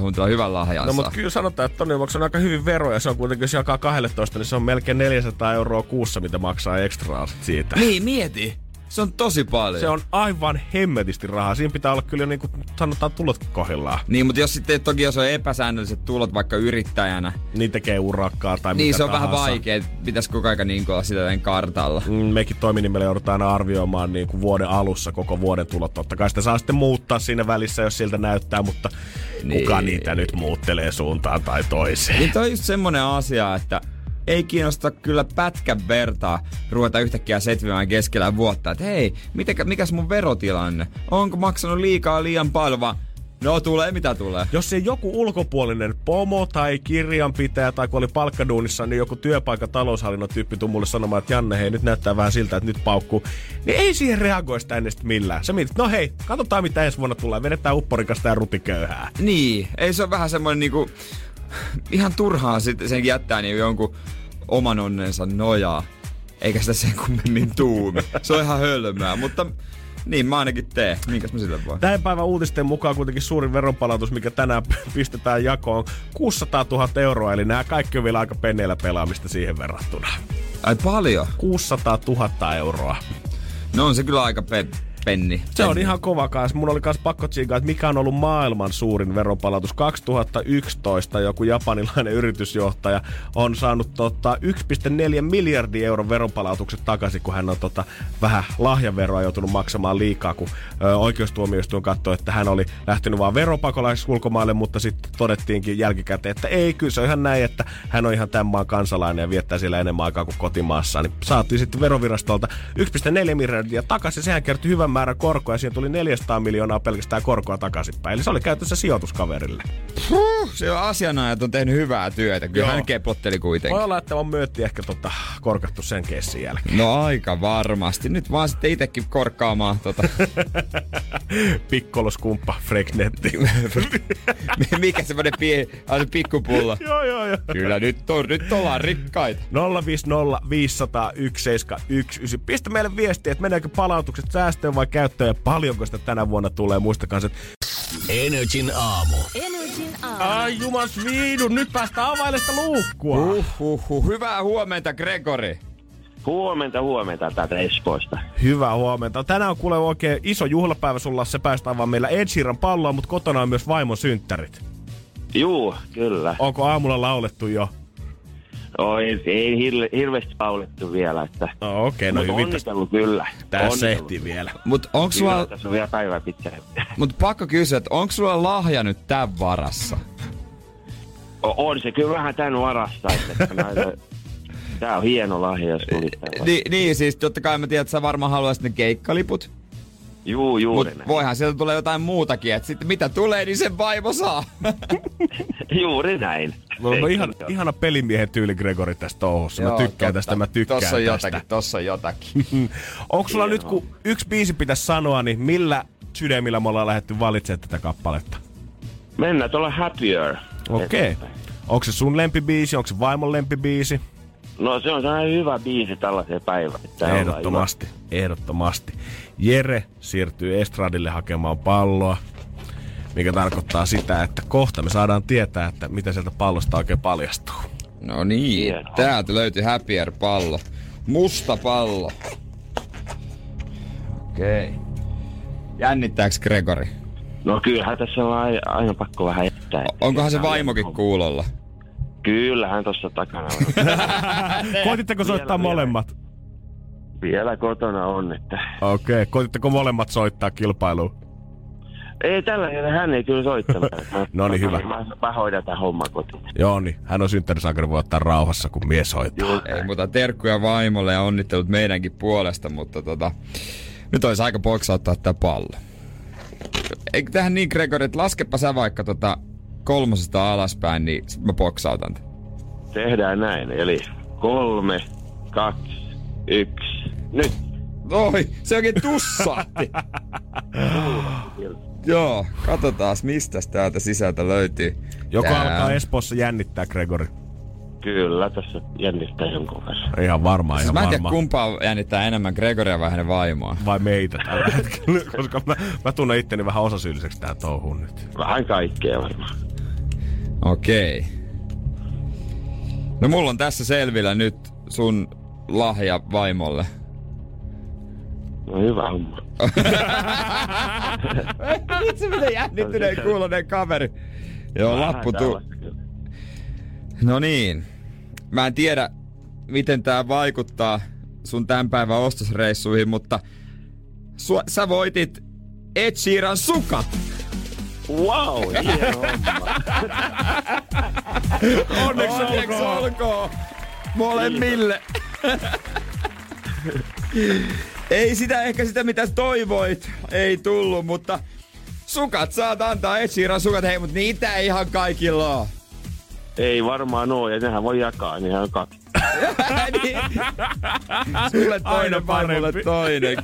huntia hyvän lahjan No mutta kyllä sanotaan, että tonni maksaa aika hyvin veroja. Se on kuitenkin, jos jakaa 12, niin se on melkein 400 euroa kuussa, mitä maksaa ekstraa siitä. Niin, mieti. Se on tosi paljon. Se on aivan hemmetisti rahaa. Siinä pitää olla kyllä niin kuin sanotaan tulot kohdillaan. Niin, mutta jos sitten toki jos on epäsäännölliset tulot vaikka yrittäjänä. Niin tekee urakkaa tai Niin mitä se on tahansa. vähän vaikea. Pitäisi koko aika niin olla sitä kartalla. Mm, mekin toiminimellä joudutaan aina arvioimaan niin kuin vuoden alussa koko vuoden tulot. Totta kai sitä saa sitten muuttaa siinä välissä, jos siltä näyttää, mutta niin. kuka niitä nyt muuttelee suuntaan tai toiseen. Niin toi on just semmonen asia, että ei kiinnosta kyllä pätkän vertaa ruveta yhtäkkiä setvimään keskellä vuotta, että hei, mitenkä, mikäs mun verotilanne? Onko maksanut liikaa liian paljon vaan No tulee mitä tulee. Jos se joku ulkopuolinen pomo tai kirjanpitäjä tai kun oli palkkaduunissa, niin joku työpaikan taloushallinnon tyyppi tuu mulle sanomaan, että Janne, hei, nyt näyttää vähän siltä, että nyt paukkuu. Niin ei siihen reagoi sitä ennen millään. Se mietit, no hei, katsotaan mitä ensi vuonna tulee. Vedetään upporikasta ja rutiköyhää. Niin, ei se ole vähän semmoinen niinku, ihan turhaa sitten sen jättää niin jonkun oman onnensa nojaa. Eikä sitä sen kummemmin tuumi. Se on ihan hölmää, mutta niin mä ainakin teen. Minkäs mä sille voin? Tämän päivän uutisten mukaan kuitenkin suurin veronpalautus, mikä tänään [laughs] pistetään jakoon, 600 000 euroa, eli nämä kaikki on vielä aika penneillä pelaamista siihen verrattuna. Ai paljon? 600 000 euroa. No on se kyllä aika pe- penni. Se on ihan kova kanssa. Mun oli myös pakko tsiikaa, että mikä on ollut maailman suurin veronpalautus. 2011 joku japanilainen yritysjohtaja on saanut tota 1,4 miljardia euron veronpalautukset takaisin, kun hän on tota, vähän lahjaveroa joutunut maksamaan liikaa, kun ö, oikeustuomioistuin katsoi, että hän oli lähtenyt vaan veropakolaiseksi ulkomaille, mutta sitten todettiinkin jälkikäteen, että ei, kyllä se on ihan näin, että hän on ihan tämän maan kansalainen ja viettää siellä enemmän aikaa kuin kotimaassa. Niin saatiin sitten verovirastolta 1,4 miljardia takaisin. Sehän kertyi hyvän määrän korkoa ja siihen tuli 400 miljoonaa pelkästään korkoa takaisinpäin. Eli se oli käytössä sijoituskaverille. Puh, se on asianajat on tehnyt hyvää työtä. Kyllä Joo. hän keplotteli kuitenkin. Voi olla, että on myötti ehkä tota, korkattu sen keissin jälkeen. No aika varmasti. Nyt vaan sitten itekin korkkaamaan tota. [laughs] Pikkoloskumppa Freknetti. [laughs] Mikä semmonen pie, pikkupullo. [laughs] joo, joo, joo. Kyllä nyt, on, nyt ollaan rikkaita. 050 500 1719. Pistä meille viestiä, että meneekö palautukset säästöön vai käyttöön ja paljonko sitä tänä vuonna tulee. Muistakaa se, että Energin aamu. Energin aamu. ai jumas viidun, nyt päästään availemaan sitä luukkua. Uh, uh, uh. Hyvää huomenta, Gregory. Huomenta, huomenta täältä Espoosta. Hyvää huomenta. Tänään on kuule oikein iso juhlapäivä sulla. Se päästään vaan meillä Ed Sheeran palloa, mutta kotona on myös vaimon synttärit. Juu, kyllä. Onko aamulla laulettu jo? Oi, ei hirve, hirveästi paulettu vielä, että... No, Okei, okay, no Mut hyvin. onnitellut kyllä. Tässä ehtii vielä. Mut onks Kyllä, sulla, tässä on vielä päivä pitkä. [laughs] mut pakko kysyä, että onko sulla lahja nyt tän varassa? O- on se kyllä vähän tän varassa, että näitä... [laughs] Tää on hieno lahja, jos tuli tää Ni, niin, siis totta kai mä tiedän, että sä varmaan haluaisit ne keikkaliput. Juu, juuri Mut näin. voihan sieltä tulee jotain muutakin, että sitten mitä tulee, niin sen vaimo saa. [laughs] Juuri näin. Mulla on Eikö ihan, ihana pelimiehen tyyli Gregory tässä touhussa. Mä Joo, tykkään totta. tästä, mä tykkään Tossa on tästä. jotakin, tossa jotakin. [laughs] Onko sulla Hienoa. nyt, kun yksi biisi pitäisi sanoa, niin millä sydämillä me ollaan lähdetty valitsemaan tätä kappaletta? Mennään tuolla Happier. Okei. Okay. Onko se sun lempibiisi, onko se vaimon lempibiisi? No se on sellainen hyvä biisi tällaiseen päivään. Ehdottomasti, ehdottomasti. Jere siirtyy Estradille hakemaan palloa, mikä tarkoittaa sitä, että kohta me saadaan tietää, että mitä sieltä pallosta oikein paljastuu. No niin, Hienoa. täältä löytyi Happier-pallo. Musta pallo. Okei. Jännittääks Gregory? No kyllähän tässä on aina, aina pakko vähän jättää. Onkohan se vaimokin kuulolla? Kyllähän tuossa takana on. [laughs] Koititteko soittaa vielä. molemmat? Vielä kotona on, että... Okei, okay. koititteko molemmat soittaa kilpailuun? Ei tällä hetkellä hän ei kyllä soittanut. [laughs] No niin, hyvä. Mä, mä hoidan tämän homman kotiin. Joo, niin hän on synttärisankari, voi ottaa rauhassa, kun mies hoitaa. Joo, Ei muuta terkkuja vaimolle ja onnittelut meidänkin puolesta, mutta tota, nyt olisi aika poksauttaa tää pallo. Eikö tähän niin, Gregory, että laskepa sä vaikka tota kolmosesta alaspäin, niin sit mä poksautan. tän. tehdään näin. Eli kolme, kaksi, yksi, nyt. Oi, se oikein tussahti. [laughs] Joo, katsotaan mistä täältä sisältä löytyy. Joko Tää- alkaa Espoossa jännittää, Gregory? Kyllä, tässä jännittää jonkun verran. Ihan varmaan, Siis ihan mä en tiedä kumpaa jännittää enemmän, Gregoria vai hänen vaimoa. Vai meitä tällä hetkellä, [laughs] koska mä, mä tunnen itteni vähän osasyylliseksi tähän touhuun nyt. Vähän kaikkea varmaan. Okei. No mulla on tässä selvillä nyt sun lahja vaimolle. No hyvä homma. [laughs] Vitsi, miten jännittyneen kuulonen kaveri. Joo, Vähän lappu tu... tällaista kyllä. No niin. Mä en tiedä, miten tää vaikuttaa sun tämän päivän ostosreissuihin, mutta sua, sä voitit Ed Sheeran sukat. Wow, [laughs] hieno homma. Onneksi, Onneksi olkoon. olkoon molemmille. ei sitä ehkä sitä mitä toivoit, ei tullut, mutta sukat saat antaa Sheeran sukat, hei, mutta niitä ei ihan kaikilla ole. Ei varmaan oo, ja nehän voi jakaa, niin ihan kaksi. Niin. Sulle toinen, mulle toinen.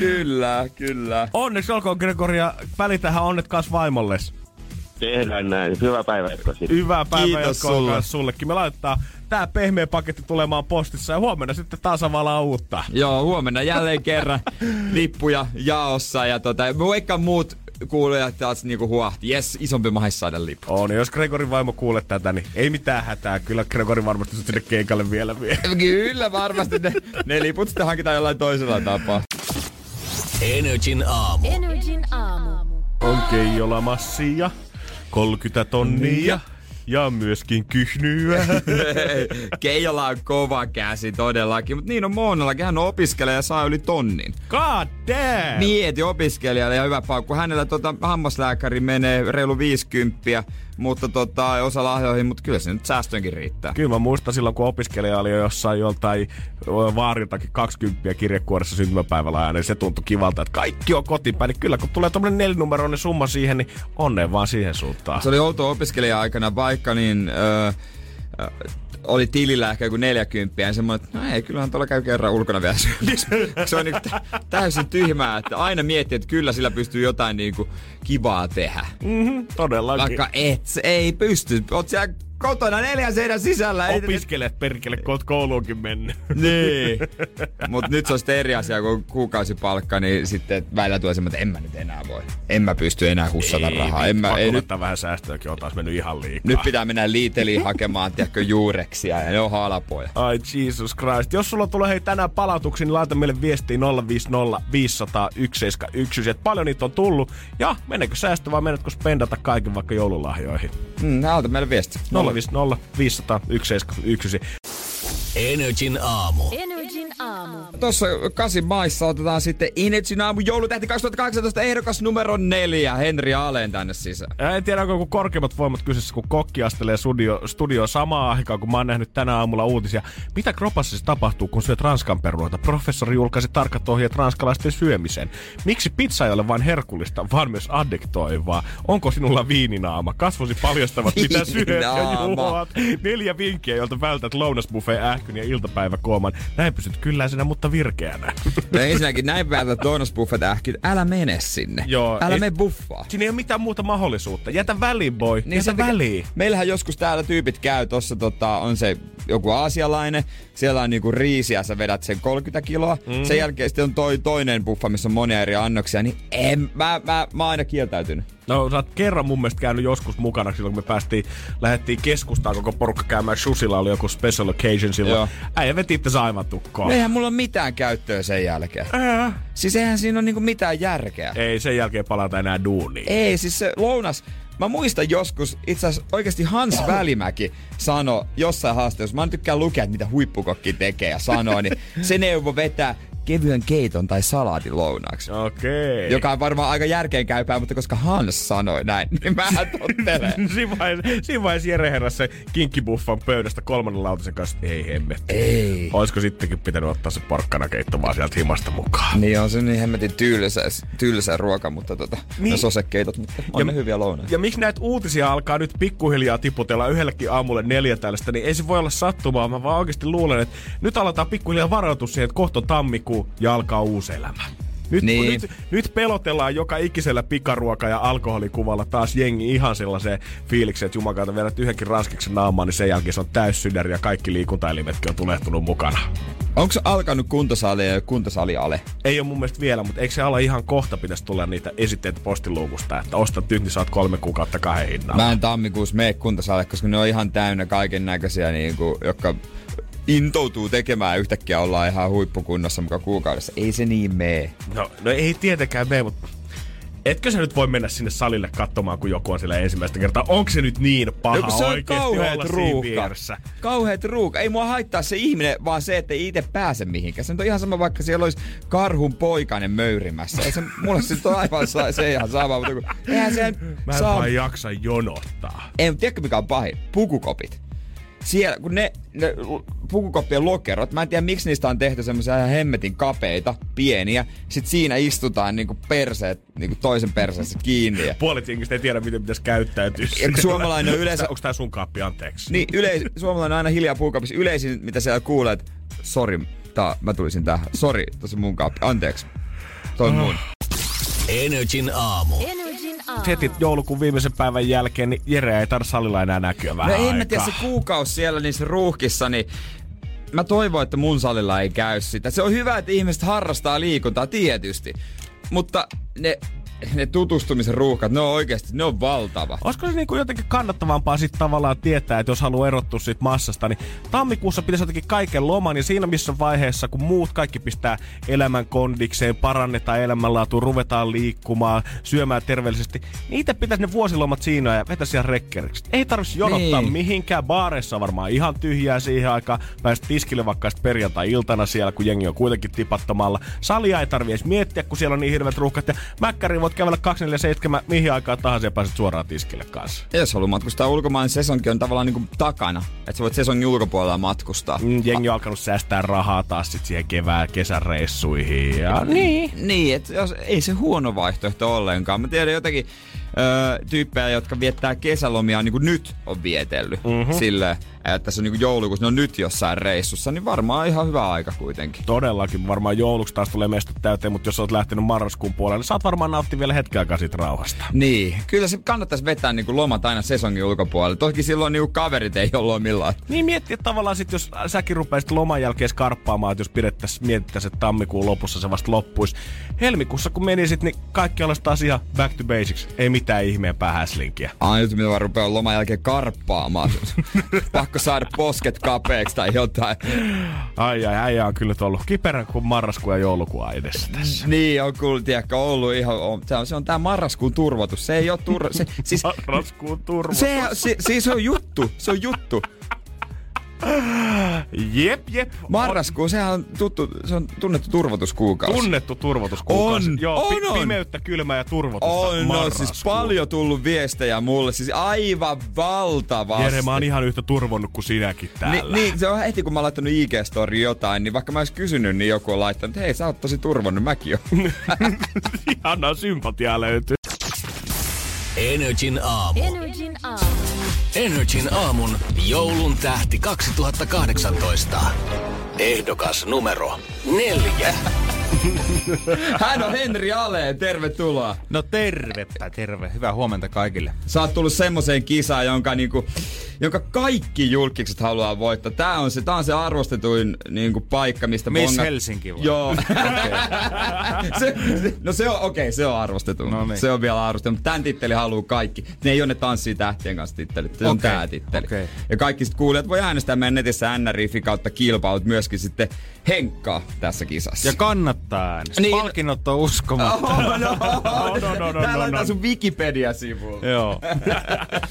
Kyllä, kyllä. Onneksi olkoon Gregoria. Välitähän onnet kas vaimolles. Tehdään näin. Hyvää päivää sitten. Hyvää päivää Kiitos jatkoa sulle. sullekin. Me laitetaan tää pehmeä paketti tulemaan postissa ja huomenna sitten taas availlaan uutta. Joo, huomenna jälleen kerran [laughs] lippuja jaossa ja tota, vaikka muut kuulijat taas niinku huahti. Jes, isompi mahis saada lippu. On, jos Gregorin vaimo kuulee tätä, niin ei mitään hätää. Kyllä Gregori varmasti sut sinne keikalle vielä vie. Kyllä varmasti ne, ne liput sitten hankitaan jollain toisella tapaa. Energin aamu. Energin aamu. On Keijola massia, 30 tonnia ja myöskin kyhnyä. [laughs] Keijola on kova käsi todellakin, mutta niin on Moonallakin. Hän on opiskelija ja saa yli tonnin. God damn! Mieti opiskelijalle ja hyvä paukku. Hänellä tota, hammaslääkäri menee reilu 50, mutta tota, osa lahjoihin, mutta kyllä se nyt säästöönkin riittää. Kyllä mä muistan silloin, kun opiskelija oli jo jossain joltain vaariltakin 20 kirjekuoressa syntymäpäivällä aina, niin se tuntui kivalta, että kaikki on kotipäin. Niin kyllä, kun tulee tommonen nelinumeroinen summa siihen, niin onneen vaan siihen suuntaan. Se oli outo opiskelija-aikana, vaikka niin... Öö, oli tilillä ehkä joku 40 ja semmoinen, että no ei, kyllähän tuolla käy kerran ulkona vielä. [laughs] Se on niin täysin tyhmää, että aina miettii, että kyllä sillä pystyy jotain niin kuin kivaa tehdä. Mm-hmm, todellakin. Vaikka et, se ei pysty. Oot siellä kotona neljän seinän sisällä. Ei, Opiskelet perkele, kun oot kouluunkin mennyt. niin. [laughs] Mutta nyt se on sitten eri asia, kun kuukausipalkka, niin sitten välillä tulee semmoinen, että en mä nyt enää voi. En mä pysty enää hussata rahaa. En mä, ei nyt, vähän säästöäkin on taas mennyt ihan liikaa. nyt pitää mennä liiteliin hakemaan, tiedätkö, juureksia ja ne on halpoja. Ai Jesus Christ. Jos sulla tulee hei tänään palautuksia, niin laita meille viestiä 050 500 171. Et paljon niitä on tullut. Ja meneekö säästö vai menetkö spendata kaiken vaikka joululahjoihin? Mm, ältä meille viesti. 050 500 171. Energin aamu. Energin aamu. Tuossa kasi maissa otetaan sitten Inetsin aamu joulutähti 2018 ehdokas numero neljä. Henri Aleen tänne sisään. Ja en tiedä, onko joku korkeimmat voimat kyseessä, kun kokki astelee studio, studio samaan aikaan, kun mä oon nähnyt tänä aamulla uutisia. Mitä kropassa siis tapahtuu, kun syöt ranskan perunoita? Professori julkaisi tarkat ohjeet ranskalaisten syömiseen. Miksi pizza ei ole vain herkullista, vaan myös addiktoivaa? Onko sinulla viininaama? Kasvosi paljastavat, mitä [laughs] syöt ja juot. Neljä vinkkiä, joilta vältät lounasbuffet ähkyn ja iltapäiväkooman. Näin pysyt kylläisenä, mutta virkeänä. No ensinnäkin näin päätät Donos Buffet ähkin. Älä mene sinne. Joo, Älä ei- mene buffaa. Siinä ei ole mitään muuta mahdollisuutta. Jätä väliin, boy. Niin Jätä väliin. Meillähän joskus täällä tyypit käy, tossa tota, on se joku aasialainen, siellä on niinku riisiä, sä vedät sen 30 kiloa. Mm. Sen jälkeen sitten on toi toinen buffa, missä on monia eri annoksia, niin en, mä, mä, mä oon aina kieltäytynyt. No sä oot kerran mun mielestä käynyt joskus mukana silloin, kun me päästiin, lähdettiin keskustaan koko porukka käymään Shusilla, oli joku special occasion silloin. Joo. Äijä veti itse aivan tukkoon. Eihän mulla ole mitään käyttöä sen jälkeen. Ää. Siis eihän siinä ole niinku mitään järkeä. Ei sen jälkeen palata enää duuniin. Ei, siis se lounas, mä muistan joskus, itse asiassa oikeasti Hans Välimäki sanoi jossain haastattelussa, mä tykkään lukea, että mitä huippukokki tekee ja sanoo, niin se neuvo vetää kevyen keiton tai salaatin lounaaksi. Okei. Joka on varmaan aika järkeenkäypää, mutta koska Hans sanoi näin, [laughs] niin mä tottelen. [laughs] siinä vaiheessa, Jere heräsi se kinkkibuffan pöydästä kolmannen lautasen kanssa, ei hemmetti. Ei. Olisiko sittenkin pitänyt ottaa se porkkana keittomaan sieltä himasta mukaan? Niin on se niin hemmetin tylsä, tylsä ruoka, mutta tota, niin. Ne sosekeitot, mutta on Ja- ne hyviä lounaita. Ja miksi näitä uutisia alkaa nyt pikkuhiljaa tiputella yhdellekin aamulle neljä tällaista, niin ei se voi olla sattumaa. Mä vaan oikeasti luulen, että nyt aletaan pikkuhiljaa varautua siihen, että kohta on tammikuu ja alkaa uusi elämä. Nyt, Niin. nyt, nyt pelotellaan joka ikisellä pikaruoka- ja alkoholikuvalla taas jengi ihan sellaiseen fiilikseen, että jumakaata vedät yhdenkin ranskiksen naamaan, niin sen jälkeen se on täyssydäri ja kaikki liikuntaelimetkin on tulehtunut mukana. Onko alkanut kuntosali ja kuntosali ale? Ei ole mun mielestä vielä, mutta eikö se ala ihan kohta pitäisi tulla niitä esitteitä postiluukusta, että ostat nyt, niin saat kolme kuukautta kahden hinnalla. Mä en tammikuussa mene kuntosalille, koska ne on ihan täynnä kaiken näköisiä, niinku, jotka intoutuu tekemään yhtäkkiä ollaan ihan huippukunnossa mukaan kuukaudessa. Ei se niin mee. No, no ei tietenkään mene, mutta etkö sä nyt voi mennä sinne salille katsomaan, kun joku on siellä ensimmäistä kertaa? Onko se nyt niin paha No se on kauheet siinä ruuhka. Kauheet ruuhka. Ei mua haittaa se ihminen, vaan se, että ei itse pääse mihinkään. Se on ihan sama, vaikka siellä olisi karhun poikainen möyrimässä. Ei se, mulle se on aivan sa- se ihan sama, mutta kun, eihän se Mä en saa... vaan jaksa jonottaa. Ei, tiedätkö mikä on pahin? Pukukopit. Siellä, kun ne, ne pukukoppien lokerot, mä en tiedä miksi niistä on tehty semmoisia ihan hemmetin kapeita, pieniä. Sitten siinä istutaan niinku perseet, niinku toisen perseessä kiinni. Ja, Puolet jengistä ei tiedä, miten pitäisi käyttäytyä. Ja kun suomalainen on yleensä- Onko tää sun kaappi, anteeksi? niin, yleis, suomalainen on aina hiljaa puukopissa. Yleisin, mitä siellä kuulee, että sori, tää, mä tulisin tähän. Sori, tosi mun kaappi. Anteeksi. Toi on mun. Energin aamu. Energin aamu. Heti joulukuun viimeisen päivän jälkeen, niin Jere ei tarvitse salilla enää näkyä vähän No en mä tiedä, se kuukausi siellä niissä ruuhkissa, niin mä toivon, että mun salilla ei käy sitä. Se on hyvä, että ihmiset harrastaa liikuntaa tietysti, mutta ne, ne tutustumisen ruuhkat, ne on oikeasti, ne on valtava. Olisiko se niinku jotenkin kannattavampaa sitten tavallaan tietää, että jos haluaa erottua siitä massasta, niin tammikuussa pitäisi jotenkin kaiken loman ja siinä missä vaiheessa, kun muut kaikki pistää elämän kondikseen, parannetaan elämänlaatua, ruvetaan liikkumaan, syömään terveellisesti, niin itse pitäisi ne vuosilomat siinä ja vetä siellä rekkeriksi. Ei tarvitsisi jonottaa Niin. mihinkään. Baareissa on varmaan ihan tyhjää siihen aikaan. Pääset tiskille vaikka perjantai-iltana siellä, kun jengi on kuitenkin tipattomalla. Salia ei tarvi edes miettiä, kun siellä on niin hirveät ruuhkat. Ja mäkkäriin voit kävellä 247 mihin aikaan tahansa ja pääset suoraan tiskille kanssa. Ja jos haluaa matkustaa ulkomaan, niin sesonki on tavallaan niin kuin takana. Että sä voit sesongin ulkopuolella matkustaa. Mm, Jengi on alkanut säästää rahaa taas sit siihen kevään kesäreissuihin. Ja niin. Niin, että jos, ei se huono vaihtoehto ollenkaan. Mä tiedän jotakin öö, tyyppejä, jotka viettää kesälomia niin kuin nyt on vietellyt. Mm-hmm. Silleen, että se on niin joulukuussa, ne on nyt jossain reissussa, niin varmaan ihan hyvä aika kuitenkin. Todellakin varmaan jouluksi taas tulee mestot täyteen, mutta jos oot lähtenyt marraskuun puolelle, niin saat varmaan nauttia vielä hetken aikaa siitä rauhasta. Niin, kyllä se kannattaisi vetää niin kuin lomat aina sesongin ulkopuolelle. Toki silloin niin kuin kaverit ei ole lomillaan. Niin miettiä tavallaan sit, jos säkin rupeisit loman jälkeen skarppaamaan, että jos pidettäis, mietittäis, että tammikuun lopussa se vasta loppuisi. Helmikuussa kun menisit, niin kaikki olisi taas ihan back to basics. Ei mitään ihmeempää häslinkiä. Ainut, mitä mä rupean loman jälkeen karppaamaan. [laughs] Pakko saada posket kapeeksi tai jotain. Ai ai, äijä on kyllä ollut kiperän kuin marraskuu ja joulukuu edessä tässä. Niin, on kyllä, tiedätkö, ollut ihan... On, se, on, se on tää marraskuun turvotus. Se ei ole tur... Se, siis, Marraskuun turva. se, se, siis se on juttu. Se on juttu. Jep, jep. Marraskuu, sehän on, tuttu, se on tunnettu turvotuskuukausi. Tunnettu turvotuskuukausi. On, Joo, on, on. pimeyttä, kylmää ja turvotusta. On, no siis paljon tullut viestejä mulle, siis aivan valtavasti. Jere, mä oon ihan yhtä turvonnut kuin sinäkin täällä. Ni, niin, se on heti kun mä oon laittanut IG-story jotain, niin vaikka mä ois kysynyt, niin joku on laittanut, hei sä oot tosi turvonnut, mäkin oon. [laughs] Ihanaa sympatiaa löytyy. Energin aamu. Energin aamu. Energin aamun joulun tähti 2018. Ehdokas numero neljä. [laughs] Hän on Henri Aleen, tervetuloa. No tervepä terve. Hyvää huomenta kaikille. Sä oot tullut semmoiseen kisaan, jonka, niinku, jonka kaikki julkikset haluaa voittaa. Tää on se, tää on se arvostetuin niinku, paikka, mistä Miss bonga- Helsinki vai? Joo. [laughs] [laughs] se, se, no se on, okei, okay, se on arvostettu. No niin. Se on vielä arvostettu, mutta tämän titteli haluaa kaikki. Ne ei ole ne tanssii tähtien kanssa tittelit, se on Okei, tää titteli. okei. Ja kaikki sit kuulijat voi äänestää meidän netissä NRIFI kautta kilpailut myöskin sitten Henkkaa tässä kisassa. Ja kannattaa äänestää. Niin. Palkinnot on uskomatta. Oh, no, no, no, no, Tää no, laitetaan no. sun Wikipedia-sivuun. Joo.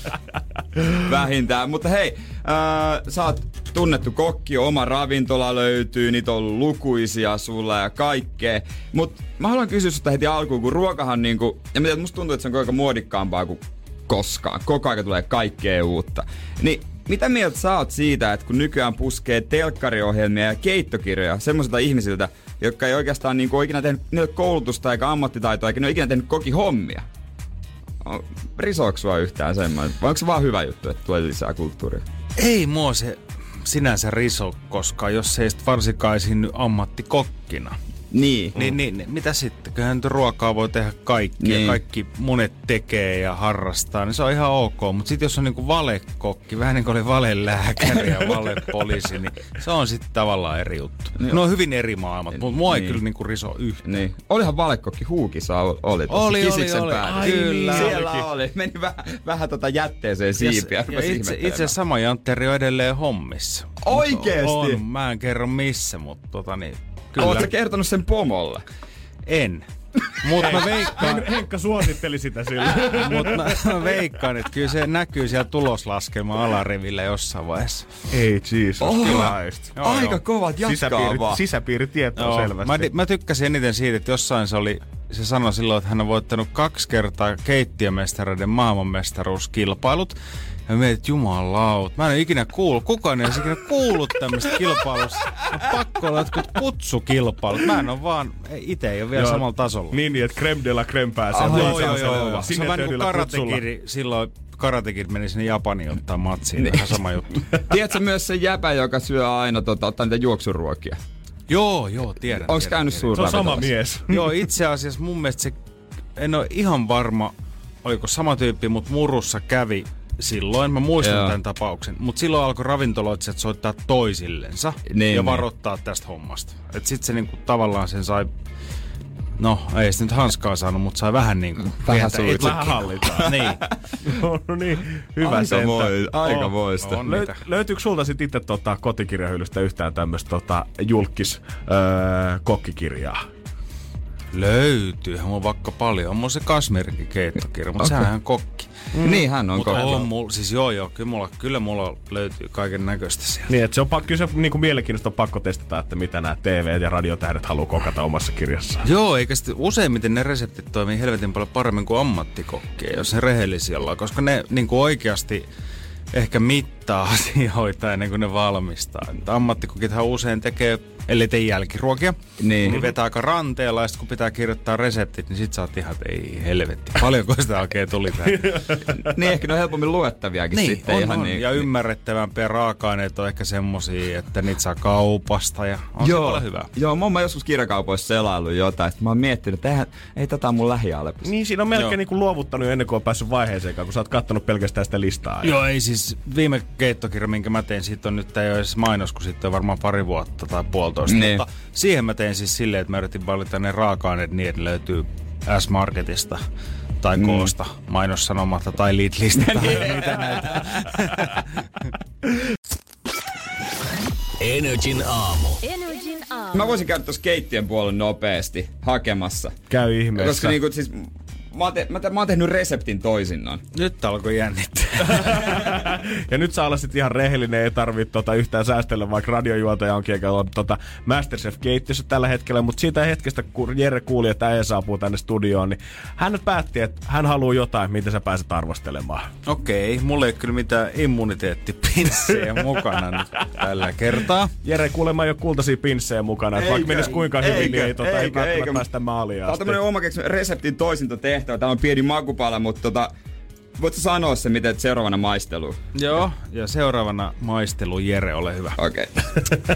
[laughs] Vähintään. Mutta hei, äh, sä oot tunnettu kokki, oma ravintola löytyy, niitä on ollut lukuisia sulla ja kaikkea. Mutta mä haluan kysyä sulta heti alkuun, kun ruokahan niinku, ja mä tiedän, musta tuntuu, että se on aika muodikkaampaa kuin koskaan. Koko aika tulee kaikkea uutta. Niin mitä mieltä sä oot siitä, että kun nykyään puskee telkkariohjelmia ja keittokirjoja semmoisilta ihmisiltä, jotka ei oikeastaan niinku ole ikinä tehnyt koulutusta eikä ammattitaitoa, eikä ne ole ikinä tehnyt kokihommia? On- Risooks sua yhtään semmoinen? Vai onko se vaan hyvä juttu, että tulee lisää kulttuuria? Ei mua se sinänsä riso, koska jos ei varsinkaan ammattikokkina. Niin. Niin, niin, niin, mitä sitten? Kyllähän nyt ruokaa voi tehdä kaikki niin. Niin. ja kaikki monet tekee ja harrastaa, niin se on ihan ok. Mutta sitten jos on niinku valekokki, vähän niin kuin oli valelääkäri ja [laughs] valepoliisi, niin se on sitten tavallaan eri juttu. Niin. Ne on hyvin eri maailmat, mutta mua ei Niin. kyllä niinku riso yhtään. Niin. Olihan valekokki huukissa ol- oli tuossa Oli, oli, Kisiksen oli. päällä. Ai Kyllä. niin. Siellä oli. Meni vähän, vähän tota jätteeseen Ja, siipiä. ja rupesi itse, itse sama Jantteri on edelleen hommissa. Oikeesti? On, mä en kerro missä, mutta tota niin, kyllä. Oletko kertonut sen pomolle? En. Mutta mä veikkaan, Hen- Henkka suositteli sitä sille. [laughs] Mut mä, mä veikkaan, että kyllä se näkyy siellä tuloslaskelma alarivillä jossain vaiheessa. Ei Jesus Oho. Christ. Joo, Aika joo. kovat, jatkaa Sisäpiiri, vaan. sisäpiiritietoa Joo, selvästi. mä, mä tykkäsin eniten siitä, että jossain se oli, se sanoi silloin, että hän on voittanut kaksi kertaa keittiömestareiden maailmanmestaruuskilpailut. Ja että jumalaut, mä en ole ikinä kuullut, kukaan ei olisi ikinä kuullut tämmöistä kilpailusta. On pakko olla jotkut kutsukilpailut. Mä en ole vaan, itse ei ole vielä Joo. samalla tasolla. Niin, niin, että creme de la creme pääsee. Aha, joo, joo, joo, joo. Se on vähän niin karatekiri, silloin karatekiri meni sinne Japaniin ottaa matsiin, ihan sama juttu. [laughs] Tiedätkö myös se jäpä, joka syö aina tota, ottaa niitä juoksuruokia? Joo, joo, tiedän. Onko käynyt tiedän. Se on sama mies. [laughs] Joo, itse asiassa mun mielestä se, en ole ihan varma, oliko sama tyyppi, mutta Murussa kävi silloin. Mä muistan Joo. tämän tapauksen. Mutta silloin alkoi ravintoloitsijat soittaa toisillensa Niin, ja niin. varoittaa tästä hommasta. Et sit se niinku tavallaan sen sai, no ei se nyt hanskaa saanut, mutta sai vähän niinku Vähän pientä suitsia. etua. Vähän hallitaan. [laughs] niin. no niin, hyvä Aika sentään. voi- aika On. voista. On Lö- löytyykö sulta sitten itse tota, kotikirjahyllystä yhtään tämmöistä tota, julkis öö, kokkikirjaa? Löytyy, mulla on vaikka paljon. On mulla se Kasmerinkin keittokirja, mutta Okei. sehän on kokki. Mm. Niin hän on Mutta koko. on mulla, siis joo joo, kyllä mulla, kyllä mulla löytyy kaiken näköistä sieltä. Niin, että se on pakko, kyllä se niinku mielenkiintoista on pakko testata, että mitä nämä TV- ja radiotähdet haluaa kokata omassa kirjassaan. Joo, eikä sitten useimmiten ne reseptit toimii helvetin paljon paremmin kuin ammattikokki, jos ne rehellisiä ollaan, koska ne niin kuin oikeasti ehkä mittaa [laughs] asioita ennen kuin ne valmistaa. Ammattikokithan usein tekee, ellei tee jälkiruokia, Niin. niin vetää aika ranteella ja sitten kun pitää kirjoittaa reseptit, niin sit sä oot ihan, että ei helvetti, paljonko sitä oikein tuli tähän. [laughs] Niin ehkä ne on helpommin luettaviakin niin, sitten. on, ihan on. niin, ja niin. ymmärrettävämpiä raaka-aineet on ehkä semmosia, että niitä saa kaupasta ja on se paljon hyvää. Joo, mä oon joskus kirjakaupoissa selaillut jotain, sit mä oon miettinyt, että eihän, ei tätä on mun lähialepissa. Niin, siinä on melkein Joo. niinku luovuttanut ennen kuin on päässyt vaiheeseen, kun sä oot kattonut pelkästään sitä listaa. Joo, ei siis viime keittokirja, minkä mä tein, siitä on nyt ei ole edes mainos, kun sitten on varmaan pari vuotta tai puolitoista. Niin. Mutta siihen mä tein siis silleen, että mä yritin valita ne raaka-aineet niin, että löytyy S-Marketista tai Mm. Koosta, mainossanomatta tai Lidlistä [laughs] tai mitä näitä. Energin aamu. Energin aamu. Mä voisin käydä tuossa keittiön puolella nopeasti hakemassa. Käy ihmeessä. Koska niinku siis, mä oon, te, mä, te, mä oon tehnyt reseptin toisinaan. Nyt alkoi jännittää. [laughs] ja nyt saa olla sit ihan rehellinen, ei tarvitse tota yhtään säästellä, vaikka radiojuontaja onkin eikä ole tota Masterchef keittiössä tällä hetkellä, mutta siitä hetkestä, kun Jere kuuli, että äijä saapuu tänne studioon, niin hän nyt päätti, että hän haluaa jotain, mitä sä pääset arvostelemaan. Okei, mulla ei ole kyllä mitään immuniteettipinssejä [laughs] mukana nyt tällä kertaa. Jere, kuulemma ei ole kultaisia pinssejä mukana, että vaikka menisi kuinka hyvin, Eikö? niin ei, tota, ei Eikö? välttämättä Eikö? päästä maaliin Tää on asti. tämmönen oma reseptin toisinta tehtävä. Tää on pieni makupala, mutta tota, voitko sanoa se, miten seuraavana maistelu? Joo, ja seuraavana maistelu Jere, ole hyvä. Okei.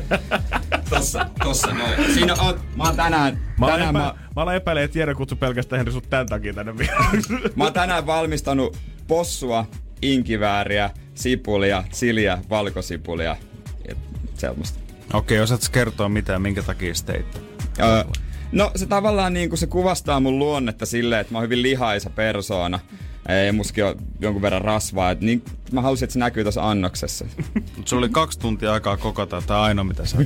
[laughs] tossa, tossa noin. Siinä on, mä oon tänään, Mä, tänään epä, mä, mä olen epäilen, että Jere kutsui pelkästään Henri sut tän takia tänne vieraaksi. mä oon tänään valmistanut possua, inkivääriä, sipulia, chiliä, valkosipulia ja semmoista. Okei, osaatko kertoa mitä, minkä takia teit? Öö, no se tavallaan niin kuin se kuvastaa mun luonnetta silleen, että mä oon hyvin lihaisa persoona. Ja muskin on jonkun verran rasvaa. Et niin, mä halusin, että se näkyy tuossa annoksessa. Mut sulla oli kaksi tuntia aikaa kokata, tämä ainoa mitä sä. [laughs] [laughs]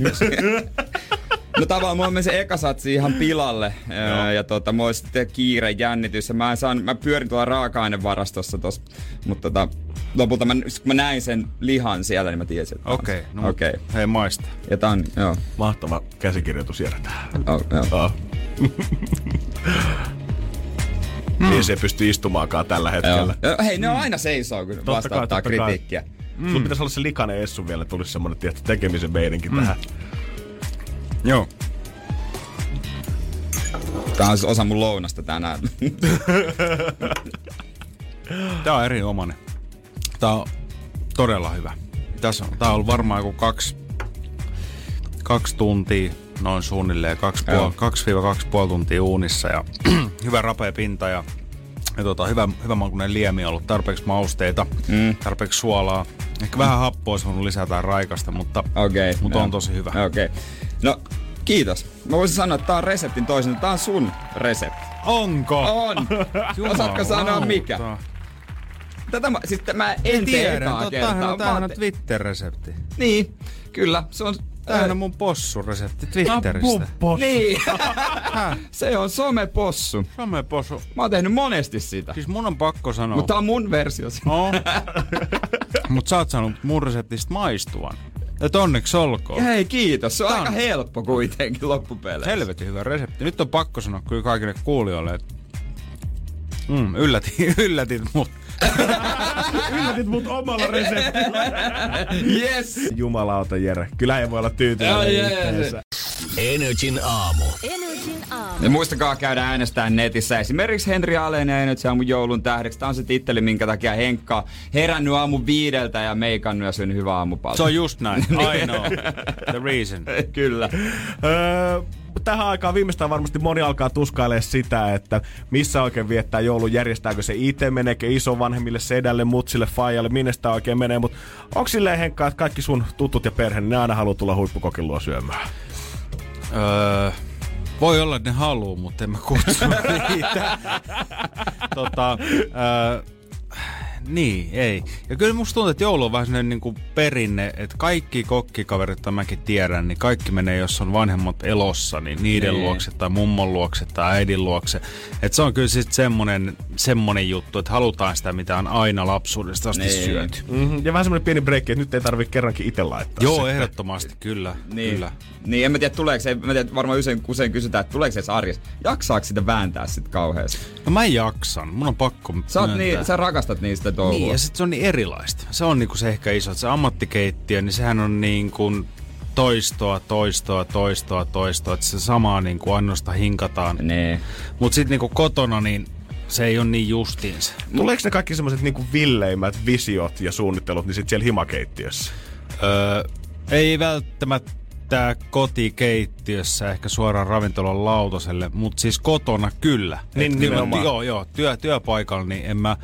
[laughs] No tavallaan mulla meni se eka satsi ihan pilalle. Öö, ja tota, mulla oli sitten kiire, jännitys. Ja mä, en saan, mä pyörin tuolla raaka-ainevarastossa tossa. Mutta tota, lopulta mä, kun mä näin sen lihan siellä, niin mä tiesin, että Okei, okay, no Okei. okay. hei maista. Ja tää on, joo. Mahtava käsikirjoitus tähän. Oh, joo. Oh. [laughs] Niin se ei pysty istumaankaan tällä Joo. hetkellä. Ja Hei, ne on aina seisoo, kun Totta vastaanottaa kai, totta kai. kritiikkiä. Mm. Sulla pitäisi olla se likainen essu vielä, tulisi semmonen tietty tekemisen meininki mm. tähän. Joo. Tää on siis osa mun lounasta tänään. [laughs] Tää on erinomainen. Tää on todella hyvä. Tässä on, tää on ollut varmaan joku kaksi, kaksi tuntia noin suunnilleen Joo. 2-2,5 tuntia uunissa ja [clears throat] hyvä rapea pinta ja, ja tota, hyvä, hyvä makuinen liemi on ollut, tarpeeksi mausteita, mm. tarpeeksi suolaa. Ehkä vähän happoa olisi voinut lisätä raikasta, mutta, Okei. mutta joo. on tosi hyvä. Okei. No, kiitos. Mä voisin sanoa, että tää on reseptin toisen. Tää on sun resepti. Onko? On! [laughs] Osaatko sanoa mikä? Tätä mä, siis mä en tee Tiedän, ekaa kertaa. tämähän on, Mä tämähän on te- Twitter-resepti. Niin, kyllä. Se on... Tämähän on mun possuresepti Twitteristä. Niin. [laughs] se on somepossu. Some possu. Mä oon tehnyt monesti sitä. Siis mun on pakko sanoa. Mutta tää on mun versio. No. [laughs] Mut sä oot saanut mun reseptistä maistuvan. Et onneksi olkoon. Hei, kiitos. Se on Tää aika helppo kuitenkin loppupeleissä. Helvetin hyvä resepti. Nyt on pakko sanoa kyllä kaikille kuulijoille, että mm, yllätit, [laughs] yllätit mut. [laughs] Yllätit mut omalla reseptillä. [laughs] Yes! Jumalauta Jere. Kyllä ei voi olla tyytyväinen. Energin aamu. Energin aamu. Ja muistakaa käydä äänestää netissä. Esimerkiksi Henri Alén ja Energy aamu joulun tähdeksi. Tämä on se titteli, minkä takia Henkka on herännyt aamu viideltä ja meikannut ja syönyt hyvä aamupalta. Se on just näin. [laughs] I know. The reason. [laughs] Kyllä. Öö, tähän aikaan viimeistään varmasti moni alkaa tuskailemaan sitä, että missä oikein viettää joulun, järjestääkö se itse, meneekö isovanhemmille, sedälle, mutsille, faijalle, minne sitä oikein menee, mutta onko silleen Henkka, että kaikki sun tutut ja perhe, niin ne aina haluaa tulla huippukokilua syömään? Öö, voi olla, että ne haluu, mutta en mä kutsu niitä. [laughs] tota, öö, niin, ei. Ja kyllä musta tuntuu, että joulu on vähän sellainen niin kuin perinne, että kaikki kokkikaverit, joita mäkin tiedän, niin kaikki menee, jos on vanhemmat elossa, niin niiden Niin. luokse tai mummon luokse tai äidin luokse. Että se on kyllä sitten semmonen, semmonen juttu, että halutaan sitä, mitä on aina lapsuudesta asti Niin. syöty. Mm-hmm. Ja vähän semmoinen pieni breikki, että nyt ei tarvitse kerrankin itse laittaa Joo, sitä. ehdottomasti, kyllä. Niin. kyllä. Niin, en mä tiedä, tuleeko se, mä tiedän, varmaan usein, usein kysytään, että tuleeko se edes arjessa. Jaksaako sitä vääntää sit kauheasti? No mä jaksan, mun on pakko Sä, oot niin, sä rakastat niistä touhua. Niin, ja sitten se on niin erilaista. Se on niinku se ehkä iso, että se ammattikeittiö, niin sehän on niin kuin toistoa, toistoa, toistoa, toistoa, että se samaa niin kuin annosta hinkataan. Nee. Mutta sitten niinku kotona, niin se ei ole niin justiinsa. Tuleeko ne kaikki semmoiset niinku villeimmät visiot ja suunnittelut, niin sit siellä himakeittiössä? Öö, ei välttämättä kotikeittiössä, ehkä suoraan ravintolan lautaselle, mutta siis kotona kyllä. Niin, Et kyllä, nimenomaan. Joo, joo, työ, työpaikalla, niin en mä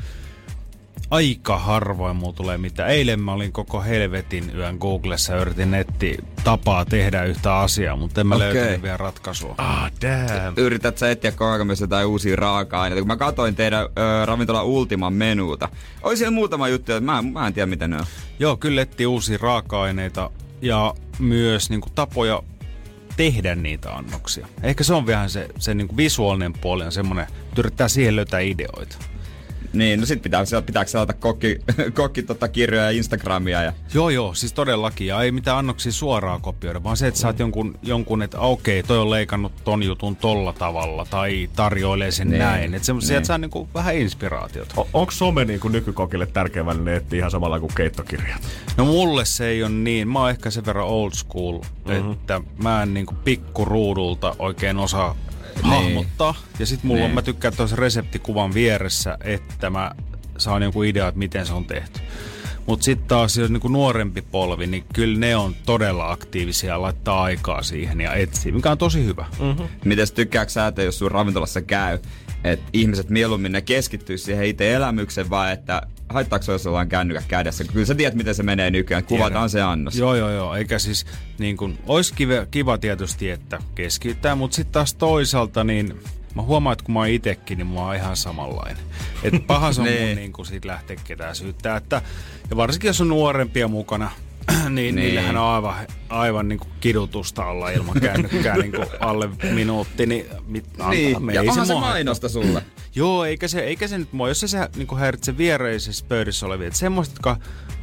aika harvoin mulla tulee mitään. Eilen mä olin koko helvetin yön Googlessa ja yritin netti tapaa tehdä yhtä asiaa, mutta en mä okay. löytänyt vielä ratkaisua. Ah, damn. Yrität sä etsiä koko ajan myös jotain uusia raaka-aineita. Kun mä katsoin teidän ö, ravintola Ultiman menuuta, oli siellä muutama juttu, että mä, mä en tiedä mitä ne on. Joo, kyllä etsii uusia raaka-aineita ja myös niin kuin, tapoja tehdä niitä annoksia. Ehkä se on vähän se, se niin kuin visuaalinen puoli on semmoinen, että yrittää siihen löytää ideoita. Niin, no sit pitää, pitääkö selata kokki, [laughs] kokki tota kirjoja ja Instagramia ja... Joo, joo, siis todellakin. Ja ei mitään annoksia suoraan kopioida, vaan se, että saat jonkun, jonkun että okei, toi on leikannut ton jutun tolla tavalla tai tarjoilee sen Niin, näin. Että se, niin. sieltä saa niinku vähän inspiraatiota. O- onko some niinku nykykokille tärkeä väline etsiä ihan samalla kuin keittokirjat? No mulle se ei ole niin. Mä oon ehkä sen verran old school, mm-hmm. että mä en niinku pikkuruudulta oikein osaa hahmottaa. Ja sit mulla on, Niin. mä tykkään tuossa reseptikuvan vieressä, että mä saan jonkun idea, että miten se on tehty. Mutta sitten taas jos niinku nuorempi polvi, niin kyllä ne on todella aktiivisia ja laittaa aikaa siihen ja etsii, mikä on tosi hyvä. Mm. Miten tykkääkö sä, että jos sun ravintolassa käy, että ihmiset mieluummin ne keskittyy siihen itse elämykseen vai että haittaako se, jos ollaan kännykät kädessä? Kyllä sä tiedät, miten se menee nykyään. Kuvataan se annos. Joo, joo, joo. Eikä siis niin kuin, olisi kiva, kiva tietysti, että keskittää, mutta sitten taas toisaalta niin mä huomaan, että kun mä oon itekin, niin mä oon ihan samanlainen. Että paha se on Niin. [laughs] mun niin kuin siitä lähteä ketään syyttää. Että, ja varsinkin jos on nuorempia mukana, [clears throat] niin, Niin. niillähän on aivan, aivan niin kuin kidutusta olla ilman kännykkää niin kuin alle minuutti, niin, mit, antaa, Niin, me ja ei se haittaa. mainosta sulle. [clears throat] Joo, eikä se, eikä se nyt mua, jos se, se niin häiritsee viereisessä pöydissä olevia. Että semmoista, jotka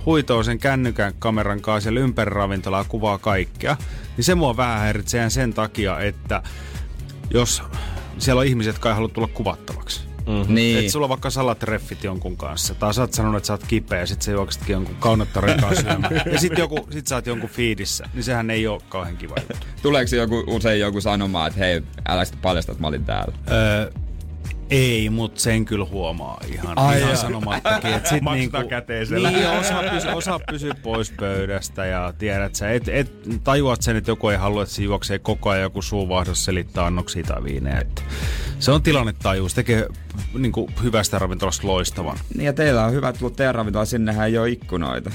huitoo sen kännykän kameran kanssa siellä ympäri ravintolaa kuvaa kaikkea, niin se mua vähän häiritsee sen takia, että jos siellä on ihmiset, jotka ei halua tulla kuvattavaksi. Mm-hmm. Niin. Että sulla on vaikka salatreffit jonkun kanssa, tai sä oot sanonut, että sä oot kipeä, ja sit sä juoksetkin jonkun kaunottaren [laughs] kanssa. Ja sit, joku, sit sä oot jonkun fiidissä, niin sehän ei ole kauhean kiva juttu. Tuleeko joku, usein joku sanomaan, että hei, älä sitä paljasta, että mä olin täällä? Öö, Ei, mutta sen kyllä huomaa ihan, Ai ihan sanomattakin. Et sit [laughs] niinku, käteisellä. Niin, osaa pysyä, osaa pysyä pois pöydästä ja tiedät sä, et, et, tajuat sen, että joku ei halua, että se juoksee koko ajan joku suuvahdos selittää annoksia tai viinejä. Et se on tilannetaju, se tekee niinku, hyvästä ravintolasta loistavan. Niin ja teillä on hyvä tullut teidän ravintola, sinnehän ei ole ikkunoita.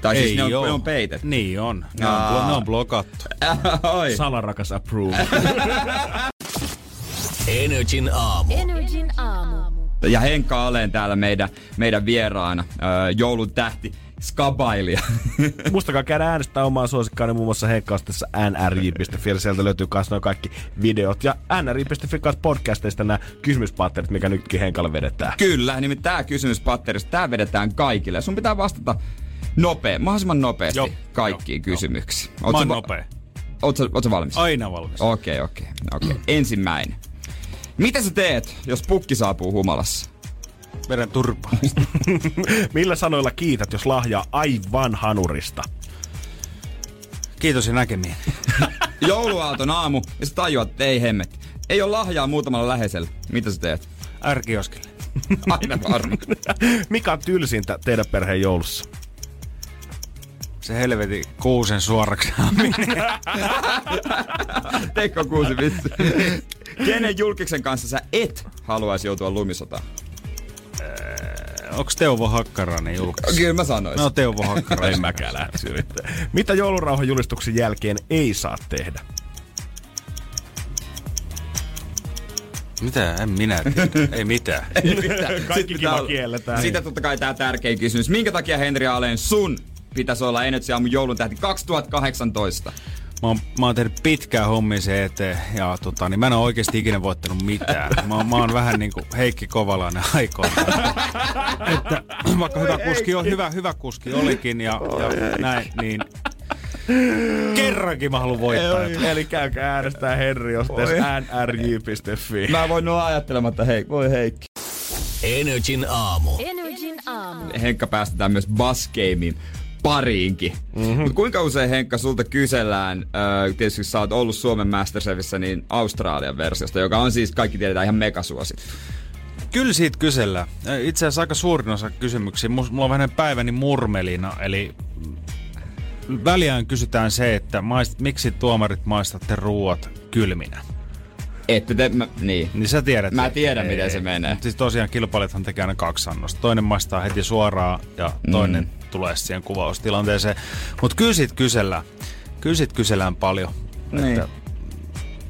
Tai siis ne on, ne on peitetty. Niin on. Ne on, blo- ne on blokattu. [laughs] Oi. Salarakas approve. [laughs] Energin aamu. Energin aamu. Ja Henkka Aleen täällä meidän, meidän vieraana, öö, joulun tähti, skabailija. [laughs] Muistakaa käydä äänestää omaa suosikkaani muun muassa heikkausteessa nrj.fi. Sieltä löytyy myös noin kaikki videot. Ja nrj.fi kanssa podcasteista nämä kysymyspatterit, mikä nytkin Henkalle vedetään. Kyllä, nimittäin tämä kysymys patterista, tämä vedetään kaikille. Sun pitää vastata nopea, mahdollisimman nopeasti Joo, kaikkiin joo, kysymyksiin. Mä oon va- nopea. Ootko, ootko valmis? Aina valmis. Okei, okei, okei. [clears throat] Ensimmäinen. Mitä sä teet, jos pukki saapuu humalassa? Vedän turpaa. [laughs] Millä sanoilla kiität, jos lahjaa aivan hanurista? Kiitos ja näkemiin. [laughs] Jouluaaton aamu, ja sä tajuat, että ei hemmet. Ei ole lahjaa muutamalla läheisellä. Mitä sä teet? Ärkioskille. [laughs] Aina varma. Mikä on tylsintä teidän perheen joulussa? Se helvetin kuusen suoraksi. Teikko kuusi vittu. Kenen julkiksen kanssa sä et haluaisi joutua lumisotaan? Onks Teuvo Hakkarainen julkaisu? Kyllä mä sanoisin. No Teuvo Hakkarainen. [laughs] En mäkään lähtisi yrittää. Mitä joulurauhan julistuksen jälkeen ei saa tehdä? Mitä? En minä tiedä. [laughs] Ei mitään. Kaikki Sitten kiva pitää- kielletään. Sitten totta kai tää tärkein kysymys. Minkä takia Henri Aleen sun pitäisi olla Energy Aamun joulun tähti 2018? Mä oon, mä oon tehnyt pitkään hommia se eteen ja tota, niin mä en oo oikeesti ikinä voittanut mitään. Mä, oon- mä oon vähän niinku Heikki Kovalainen aikoina. että vaikka hyvä kuski, on, hyvä, hyvä kuski olikin ja, ja näin, niin kerrankin mä haluan voittaa. jotain. Eli käykää äänestää Henri osoitteessa nrj.fi. Mä voin olla ajattelematta, hei, voi Heikki. Energin aamu. Energin aamu. Henkka päästetään myös Bass Gamein pariinkin. Mm-hmm. Mut kuinka usein Henkka sulta kysellään, äh, tietysti sä oot ollut Suomen Masterchefissä, niin Australian versiosta, joka on siis, kaikki tiedetään, ihan megasuosittu. Kyllä siitä kysellään. Itse asiassa aika suurin osa kysymyksiä. Mulla on vähän päiväni murmelina, eli väliään kysytään se, että maist, miksi tuomarit maistatte ruuat kylminä. Että te, mä, niin. Niin sä tiedät. Mä tiedän, miten se menee. Siis tosiaan kilpailijathan tekee aina kaksi annosta. Toinen maistaa heti suoraan ja toinen mm. Tulee siihen kuvaustilanteeseen. Mutta kyllä kysellään. Kyllä siitä kysellään paljon. Niin. Että,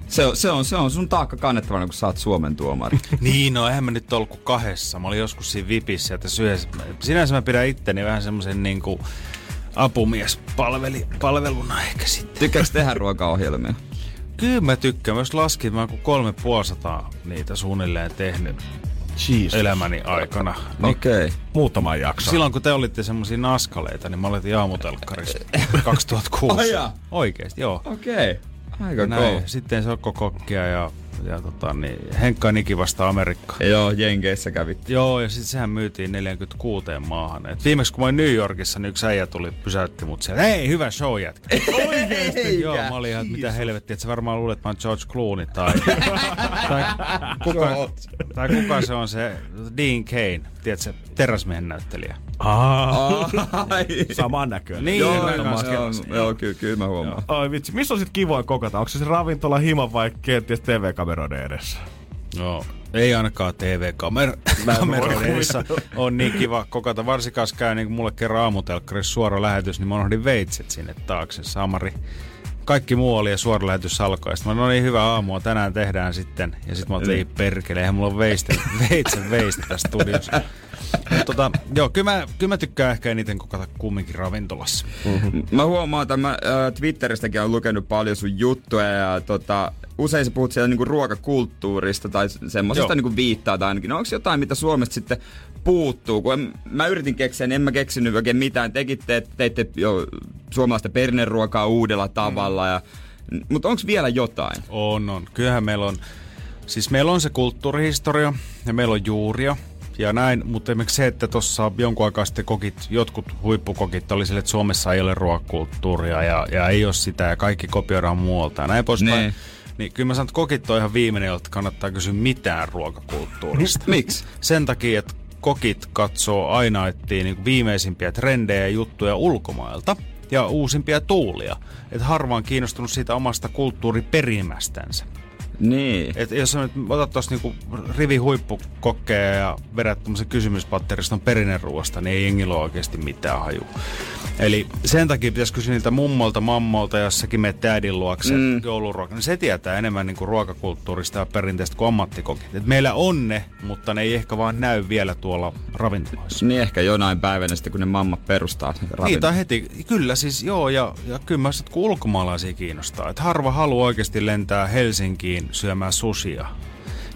Se on, se, on, se on sun taakka kannettavana, kun sä oot Suomen tuomari. [laughs] niin, no eihän mä nyt ollut kuin kahdessa. Mä olin joskus siinä vipissä, että syös. Sinänsä mä pidän itteni vähän semmoisen niinku apumies palveluna ehkä sitten. Tykkääks tehdä ruokaohjelmia? Kyllä mä tykkään. Myös laskin, mä oon kuin kolme puolisataa niitä suunnilleen tehnyt Jesus. elämäni aikana. Niin Okei. Okay. Muutama jakso. Silloin kun te olitte semmosia naskaleita, niin mä olin aamutelkkarissa 2006. [laughs] Ai jaa. Oikeesti, joo. Okei. Okay. Aika Näin. cool. Sitten Sokko Kokkia ja, ja tota, niin Henkka Niki vasta Amerikkaan. Joo, Jenkeissä kävit. Joo, ja sitten sehän myytiin 46 maahan. Et viimeksi kun mä olin New Yorkissa, niin yksi äijä tuli, pysäytti mut siellä. Hei, hyvä show jätkä. [laughs] Oikeesti? Joo, mä olin ihan, mitä helvettiä, että sä varmaan luulet, että mä oon George Clooney tai, [laughs] tai, kuka, tai kuka se on se Dean Kane, tiedätkö, teräsmiehen näyttelijä. Aa, [laughs] saman näköinen. Niin, Joo, joo, kanssa joo, joo, kyllä, kyllä mä huomaan. Ai vitsi, missä on sit kivoin kokata? Onko se se ravintola hima vai kenties TV-kameroiden edessä? Joo. Ei ainakaan TV-kameroiden edessä on niin kiva kokata. Varsinkaan jos käy niin kuin mulle kerran aamutelkkarissa suora lähetys, niin mä unohdin veitset sinne taakse. Samari. Kaikki muu oli ja suora lähetys alkoi. Sitten mä no niin, hyvää aamua, tänään tehdään sitten. Ja sitten mä otin, ei perkele, eihän mulla on veiste, [laughs] veitsen veiste tässä studiossa. Tota, joo, kyllä mä, kyllä mä tykkään ehkä eniten kokata kumminkin ravintolassa. Mä huomaan, että mä äh, Twitteristäkin on lukenut paljon sun juttuja ja tota, usein sä puhut siellä niinku ruokakulttuurista tai semmoisesta niinku viittaa tai ainakin. No, onko jotain, mitä Suomesta sitten puuttuu? Kun en, mä yritin keksiä, niin en mä keksinyt oikein mitään. Tekitte, että teitte jo suomalaista perneruokaa uudella tavalla. Ja, mutta onko vielä jotain? On, on. Kyllähän meillä on, siis meillä on se kulttuurihistoria ja meillä on juuria ja näin, mutta esimerkiksi se, että tuossa jonkun aikaa sitten kokit, jotkut huippukokit oli sille, että Suomessa ei ole ruokakulttuuria ja, ja ei ole sitä ja kaikki kopioidaan muualta ja näin poispäin. Niin. Niin kyllä mä sanon, että kokit on ihan viimeinen, jolta kannattaa kysyä mitään ruokakulttuurista. Miksi? Sen takia, että kokit katsoo aina etsiä niin viimeisimpiä trendejä ja juttuja ulkomailta ja uusimpia tuulia. Että harva on kiinnostunut siitä omasta kulttuuriperimästänsä. Niin. Et jos sä nyt otat tuossa niinku rivi huippukokkeja ja vedät tuommoisen kysymyspatteriston perinneruoasta, niin ei jengillä ole oikeasti mitään haju. Eli sen takia pitäisi kysyä niiltä mummolta, mammolta, jossakin menet tädin luokse mm. jouluruoka. Niin se tietää enemmän niinku ruokakulttuurista ja perinteistä kuin ammattikokit. Et meillä on ne, mutta ne ei ehkä vaan näy vielä tuolla ravintoloissa. Niin ehkä jonain päivänä sitten, kun ne mammat perustaa Niin, ravintolan. tai heti. Kyllä siis, joo, ja, ja kyllä mä sit, kun ulkomaalaisia kiinnostaa. Että harva haluaa oikeasti lentää Helsinkiin syömään susia.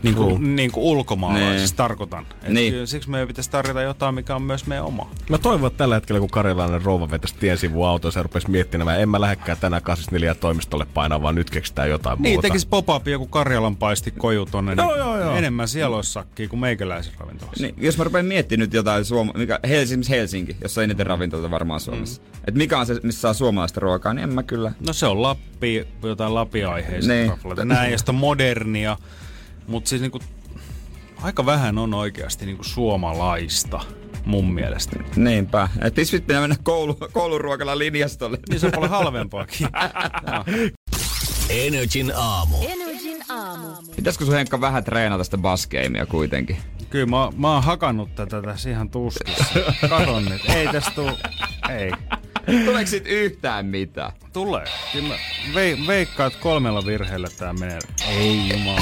Niin kuin, niin kuin ulkomaalaisista Niin. tarkoitan. Et Niin. Siksi meidän pitäisi tarjota jotain, mikä on myös meidän oma. Mä toivon, että tällä hetkellä, kun karjalainen rouva vetäisi tien sivuun autoon, se rupesi miettimään, en mä lähdekään tänään 84 toimistolle painaa, vaan nyt keksitään jotain Niin, muuta. tekisi pop-up joku Karjalan paisti koju tonne. Joo, niin joo, joo. Enemmän siellä olisi sakkia kuin meikäläisen ravintolassa. Niin, jos mä rupean miettimään nyt jotain Suoma, mikä, Helsinki, Helsinki, jossa on eniten ravintolta varmaan Suomessa. Mm. Et mikä on se, missä saa suomalaista ruokaa, niin en mä kyllä. No se on Lappi, jotain Lapi-aiheista Niin. niin. Näin, on modernia. Mutta siis niinku, aika vähän on oikeasti niinku suomalaista mun mielestä. Niinpä. Et pitäisi pitää mennä koulu, kouluruokalla linjastolle. Niin se on paljon halvempaakin. Energin aamu. Energin aamu. Pitäisikö sun Henkka vähän treenata sitä baskeimia kuitenkin? Kyllä mä, mä oon hakannut tätä tässä ihan tuskissa. Katon nyt. Ei tästä tuu. Ei. Tuleeko sit yhtään mitään? Tulee. Kyllä mä vei, veikkaan, että kolmella virheellä tää menee. Ei jumala.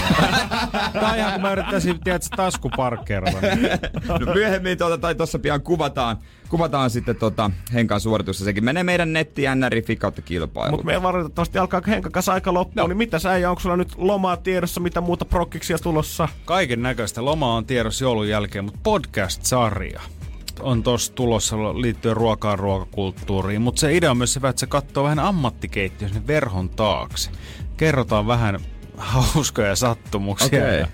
[laughs] Tää on ihan kun mä yrittäisin, tiedätkö, taskuparkkeerata. No myöhemmin tuota, tai tuossa pian kuvataan, kuvataan sitten tota Henkan suoritusta. Sekin menee meidän nettiin nri kautta kilpailu. Mutta meidän valitettavasti alkaa Henkan kanssa aika loppuun, no. niin mitä sä ja onko sulla nyt lomaa tiedossa, mitä muuta prokkiksia tulossa? Kaiken näköistä. Loma on tiedossa joulun jälkeen, mutta podcast-sarja on tossa tulossa liittyen ruokaan ruokakulttuuriin. Mutta se idea on myös se, että se katsoo vähän ammattikeittiö sinne verhon taakse. Kerrotaan vähän [laughs] hauskoja sattumuksia Okei. ja,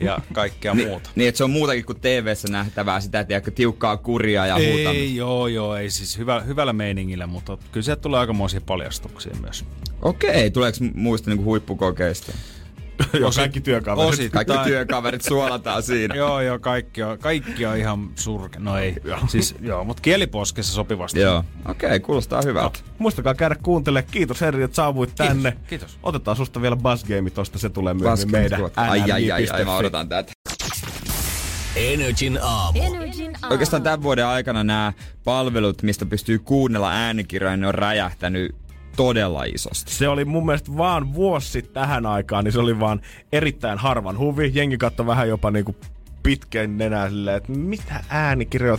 ja kaikkea Ni, muuta. niin, että se on muutakin kuin TV-ssä nähtävää, sitä tiedätkö, tiukkaa kuria ja muuta. Ei, joo, joo, ei siis hyvä, hyvällä meiningillä, mutta kyllä sieltä tulee aikamoisia paljastuksia myös. Okei, tuleeko muista niinku huippukokeista? Joo, kaikki työkaverit. Osittain. Kaikki työkaverit suolataan siinä. Joo, joo, kaikki on, kaikki on ihan surke. No ei, siis joo, mutta kieliposkessa sopivasti. Joo, okei, kuulostaa hyvältä. Muistakaa käydä kuuntele. Kiitos Herri, että saavuit tänne. kiitos. Otetaan susta vielä Buzz Game tosta, se tulee myöhemmin meidän Ai, ai, ai, ai, nrj.fi. mä odotan tätä. Energin aamu. Energin aamu. Oikeastaan tämän vuoden aikana nämä palvelut, mistä pystyy kuunnella äänikirjoja, ne on räjähtänyt todella isosti. Se oli mun mielestä vaan vuosi tähän aikaan, niin se oli vaan erittäin harvan huvi. Jengi katsoi vähän jopa niinku pitkän nenää silleen, että mitä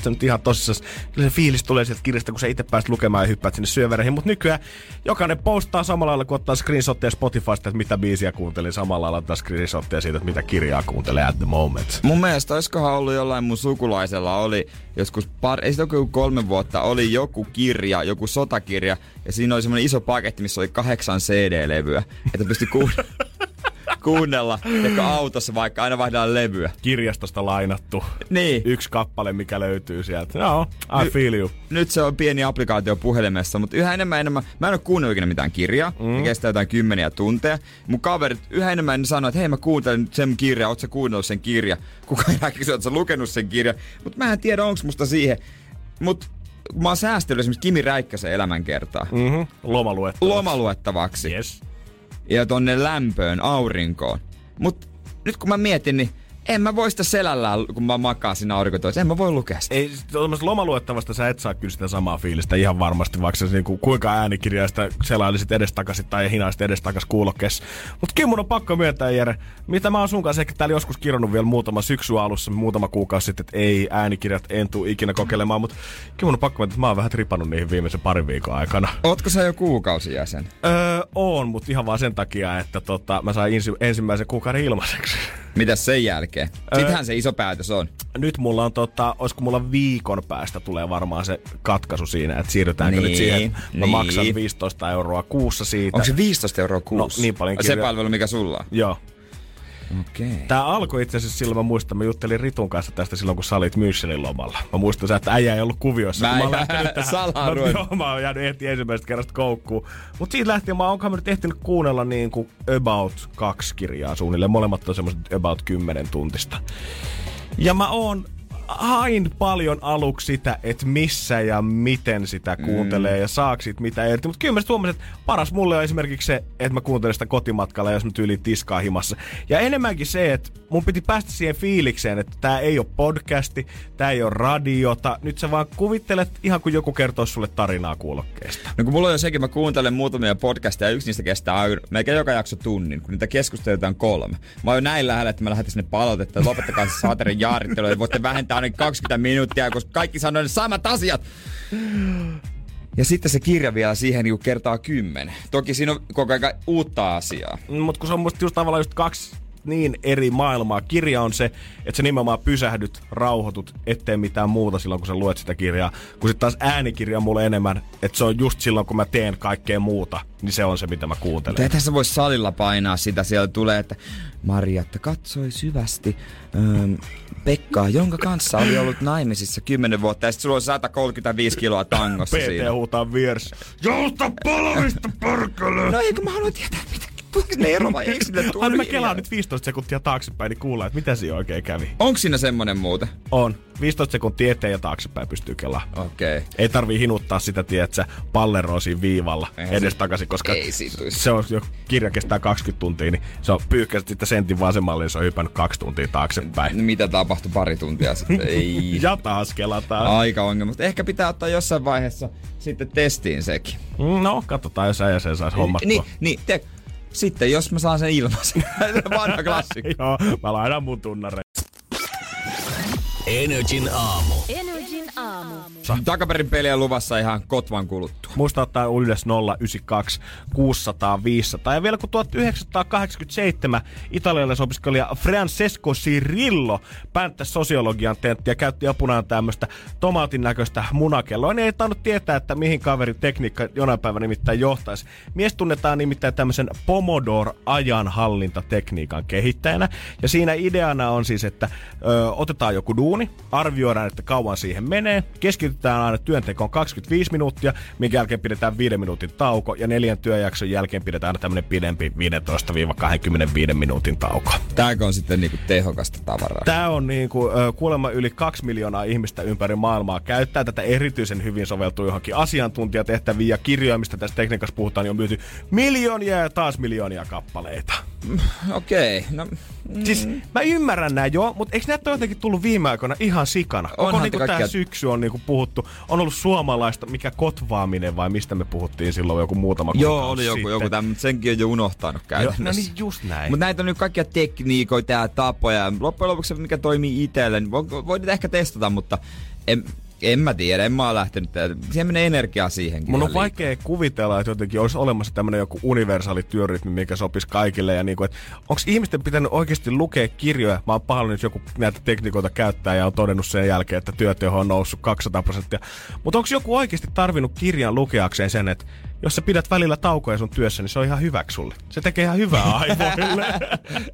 sä nyt ihan tosissaan. Kyllä se fiilis tulee sieltä kirjasta, kun sä itse pääset lukemaan ja hyppäät sinne syövereihin. Mutta nykyään jokainen postaa samalla lailla, kun ottaa screenshotteja Spotifysta, että mitä biisiä kuuntelin. Samalla lailla ottaa screenshotteja siitä, että mitä kirjaa kuuntelee at the moment. Mun mielestä olisikohan ollut jollain mun sukulaisella oli joskus par, ei sitä ole kolme vuotta, oli joku kirja, joku sotakirja, ja siinä oli semmoinen iso paketti, missä oli kahdeksan CD-levyä, että pystyi kuun- [laughs] kuunnella, joka autossa vaikka aina vaihdetaan levyä. Kirjastosta lainattu Niin. yksi kappale, mikä löytyy sieltä. Joo, I Ny- feel you. Nyt se on pieni applikaatio puhelimessa, mutta yhä enemmän enemmän, mä en ole kuunnellut ikinä mitään kirjaa, mm. ne kestää jotain kymmeniä tunteja. Mun kaverit yhä enemmän ne sanoo, että hei mä kuuntelen sen kirjan, oot sä kuunnellut sen kirja? [laughs] Kuka ei kysyä, oot sä lukenut sen kirjan? Mutta mä en tiedä, onko musta siihen. Mut mä oon säästellyt esimerkiksi Kimi Räikkösen elämänkertaa mm. Mm-hmm. Lomaluettavaksi. lomaluettavaksi Yes. Ja tonne lämpöön, aurinkoon. Mut nyt kun mä mietin, niin en mä voi sitä selällään, kun mä makaan siinä aurinkotoissa. En mä voi lukea sitä. Ei, lomaluettavasta sä et saa kyllä sitä samaa fiilistä ihan varmasti, vaikka sä niinku, kuinka äänikirjaista selailisit edestakaisin tai hinaisit edestakas kuulokkeessa. Mutta kyllä mun on pakko myöntää, Jere, mitä mä oon sun kanssa ehkä täällä joskus kirjannut vielä muutama syksy alussa, muutama kuukausi sitten, että ei äänikirjat en tuu ikinä kokeilemaan, mutta kyllä mun on pakko myöntää, että mä oon vähän tripannut niihin viimeisen parin viikon aikana. Ootko sä jo kuukausijäsen? Öö, on, mutta ihan vaan sen takia, että tota, mä sain ensi, ensimmäisen kuukauden ilmaiseksi. Mitäs sen jälkeen? Sittenhän se iso päätös on. Nyt mulla on tota, olisiko mulla viikon päästä tulee varmaan se katkaisu siinä, että siirrytäänkö Niin, nyt siihen, että mä niin. maksan 15 euroa kuussa siitä. Onko se 15 euroa kuussa? niin paljon Se palvelu, mikä sulla on? Joo. Okei. Tää alkoi itse asiassa silloin, mä muistan, mä juttelin Ritun kanssa tästä silloin, kun sä olit Münchenin lomalla. Mä muistan, että äijä ei ollut kuvioissa. Mä kun en- oon lähtenyt [laughs] tähän. salaa no, joo, mä oon jäänyt heti ensimmäisestä kerrasta koukkuun. Mut siitä lähtien mä oonkohan mä nyt ehtinyt kuunnella niin kuin about kaksi kirjaa suunnilleen. Molemmat on semmoset about 10 tuntista. Ja mä oon hain paljon aluksi sitä, että missä ja miten sitä kuuntelee mm. ja saako siitä mitä irti. Mutta kyllä mä huomasin, että paras mulle on esimerkiksi se, että mä kuuntelen sitä kotimatkalla, jos mä tyyliin tiskaa himassa. Ja enemmänkin se, että mun piti päästä siihen fiilikseen, että tää ei ole podcasti, tää ei ole radiota. Nyt sä vaan kuvittelet ihan kuin joku kertoo sulle tarinaa kuulokkeesta. No kun mulla on jo sekin, mä kuuntelen muutamia podcasteja ja yksi niistä kestää melkein joka jakso tunnin, kun niitä keskusteluita on kolme. Mä oon jo näin lähellä, että mä lähetän sinne palautetta, että lopettakaa se saaterin jaarittelu, että voitte vähentää ainakin 20 minuuttia, koska kaikki sanoo ne samat asiat. Ja sitten se kirja vielä siihen niin kertaa kymmenen. Toki siinä on koko ajan uutta asiaa. Mutta kun se on musta just tavallaan just kaksi niin eri maailmaa. Kirja on se, että sä nimenomaan pysähdyt, rauhoitut, ettei mitään muuta silloin, kun sä luet sitä kirjaa. Kun sitten taas äänikirja on mulle enemmän, että se on just silloin, kun mä teen kaikkea muuta, niin se on se, mitä mä kuuntelen. Mutta eihän sä voi salilla painaa sitä. Siellä tulee, että Marjatta katsoi syvästi öö, Pekkaa, jonka kanssa oli ollut naimisissa 10 vuotta. Ja sit sulla on 135 kiloa tangossa [laughs] siinä. PT huutaa vieressä. Jousta palavista, perkele! No eikö mä haluan tietää, mitä tuleeko ne ero vai eikö sinne tule Anna mä kelaan nyt 15 sekuntia taaksepäin, niin kuullaan, että mitä siinä oikein kävi. Onko siinä semmonen muuten? On. 15 sekuntia eteen ja taaksepäin pystyy kelaamaan. Okei. Okay. Ei tarvii hinuttaa sitä, tiedät sä, palleroa siinä viivalla Eihän edes se- takaisin, koska ei se on, jo kirja kestää 20 tuntia, niin se on pyyhkäiset sitten sentin vasemmalle, niin se on hypännyt kaksi tuntia taaksepäin. Mitä tapahtui pari tuntia sitten? [laughs] Ei. Ja taas kelataan. Aika ongelma. Ehkä pitää ottaa jossain vaiheessa sitten testiin sekin. No, katsotaan, jos äijä sen saisi hommattua. Niin, niin te, sitten jos mä saan sen ilmaisen. [laughs] Vanha [laughs] klassikko. Joo, mä laitan mun tunnare. Energin aamu. Energin aamu. Takaperin peliä luvassa ihan kotvan kuluttua. Muista ottaa ylös 092 600 500. Ja vielä kun 1987 italialaisopiskelija Francesco Cirillo päättäisi sosiologian tenttiä ja käytti apunaan tämmöistä tomaatin näköistä munakelloa, niin ei tainnut tietää, että mihin kaverin tekniikka jonain päivänä nimittäin johtaisi. Mies tunnetaan nimittäin tämmöisen Pomodoro-ajanhallintatekniikan kehittäjänä. Ja siinä ideana on siis, että ö, otetaan joku duuni, arvioidaan, että kauan siihen menee, keskitytään aina työntekoon 25 minuuttia, minkä jälkeen pidetään 5 minuutin tauko, ja neljän työjakson jälkeen pidetään aina tämmöinen pidempi 15-25 minuutin tauko. Tääkö on sitten niinku tehokasta tavaraa? Tämä on niin kuin, ö, kuulemma yli kaksi miljoonaa ihmistä ympäri maailmaa käyttää tätä erityisen hyvin soveltuu johonkin asiantuntijatehtäviin ja kirjoja, mistä tässä tekniikassa puhutaan, niin on myyty miljoonia ja taas miljoonia kappaleita. Okei, okay, no Siis mä ymmärrän nää joo, mutta eikö näitä ole jotenkin tullut viime aikoina ihan sikana? Koko Onhan niinku tää kaikkea- syksy on niinku puhuttu, on ollut suomalaista, mikä kotvaaminen vai mistä me puhuttiin silloin joku muutama Joo, oli joku, sitten. joku tämmöinen, mutta senkin on jo unohtanut Joo, käytännössä. no niin just näin. Mutta näitä on nyt kaikkia tekniikoita ja tapoja. ja Loppujen lopuksi mikä toimii itselle, niin voi, voi niitä ehkä testata, mutta en, en mä tiedä, en mä ole lähtenyt. Siihen menee energiaa siihenkin. Mun on liikaa. vaikea kuvitella, että jotenkin olisi olemassa tämmöinen joku universaali työrytmi, mikä sopisi kaikille. Ja niinku, onko ihmisten pitänyt oikeasti lukea kirjoja? Mä oon pahoillani, jos joku näitä tekniikoita käyttää ja on todennut sen jälkeen, että työteho on noussut 200 prosenttia. Mutta onko joku oikeasti tarvinnut kirjan lukeakseen sen, että jos sä pidät välillä taukoja sun työssä, niin se on ihan hyväksi sulle. Se tekee ihan hyvää [laughs] aivoille.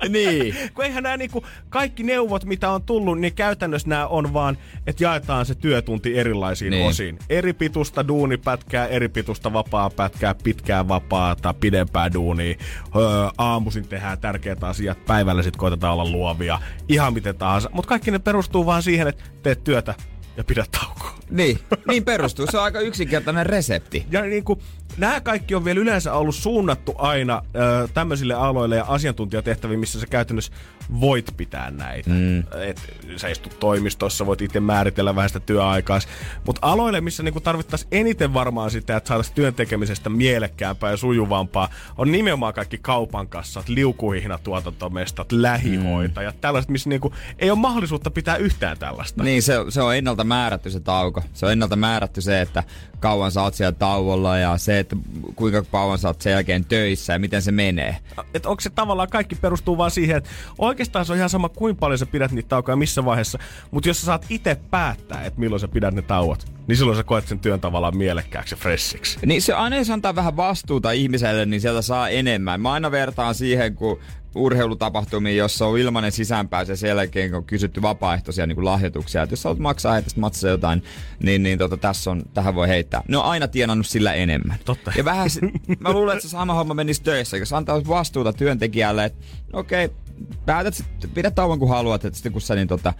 niin. Kun eihän nämä niinku, kaikki neuvot, mitä on tullut, niin käytännössä nämä on vaan, että jaetaan se työtunti erilaisiin Niin. osiin. Eri pitusta duunipätkää, eri pitusta vapaa pätkää, pitkää vapaata, pidempää duunia. Öö, aamuisin tehdään tärkeät asiat, päivällä sitten koitetaan olla luovia, ihan miten tahansa. Mutta kaikki ne perustuu vaan siihen, että teet työtä ja pidät taukoa. Niin, niin perustuu. Se on aika yksinkertainen resepti. Ja niin kuin, nämä kaikki on vielä yleensä ollut suunnattu aina ö, tämmöisille aloille ja asiantuntijatehtäviin, missä sä käytännössä voit pitää näitä. Mm. Et, sä istut toimistossa, voit itse määritellä vähän sitä työaikaa. Mutta aloille, missä niinku tarvittaisiin eniten varmaan sitä, että saataisiin työn tekemisestä mielekkäämpää ja sujuvampaa, on nimenomaan kaikki kaupan kassat, liukuhihnatuotantomestat, lähihoitajat, mm. tällaiset, missä niinku ei ole mahdollisuutta pitää yhtään tällaista. Niin, se, se on ennalta määrätty se tauko. Se on ennalta määrätty se, että kauan sä oot siellä tauolla ja se, että kuinka kauan sä oot sen jälkeen töissä ja miten se menee. että onko se tavallaan kaikki perustuu vaan siihen, että oikeastaan se on ihan sama kuin paljon sä pidät niitä taukoja missä vaiheessa, mutta jos sä saat itse päättää, että milloin sä pidät ne tauot, niin silloin sä koet sen työn tavallaan mielekkääksi ja freshiksi. Niin se aina jos antaa vähän vastuuta ihmiselle, niin sieltä saa enemmän. Mä aina vertaan siihen, kun urheilutapahtumiin, jossa on ilmainen sisäänpääsy ja sen jälkeen kun on kysytty vapaaehtoisia niin kuin lahjoituksia. Et jos haluat maksaa heitä matsassa jotain, niin, niin tota, tässä on, tähän voi heittää. Ne on aina tienannut sillä enemmän. Totta. Ja vähän, [laughs] mä luulen, että se sama homma menisi töissä, jos antaa vastuuta työntekijälle, että okei, okay, päätät, sit- pidä tauon kun haluat, että sitten kun sä niin tota,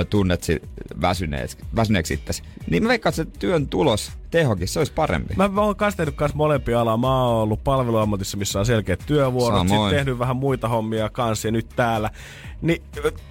ö, tunnet si- väsyneeksi, väsyneeksi itsesi, niin mä veikkaan, että se työn tulos, tehokin, se olisi parempi. Mä, oon kanssa tehnyt kans molempia alaa. Mä oon ollut palveluammatissa, missä on selkeät työvuorot. Sitten tehnyt vähän muita hommia kanssa ja nyt täällä. Niin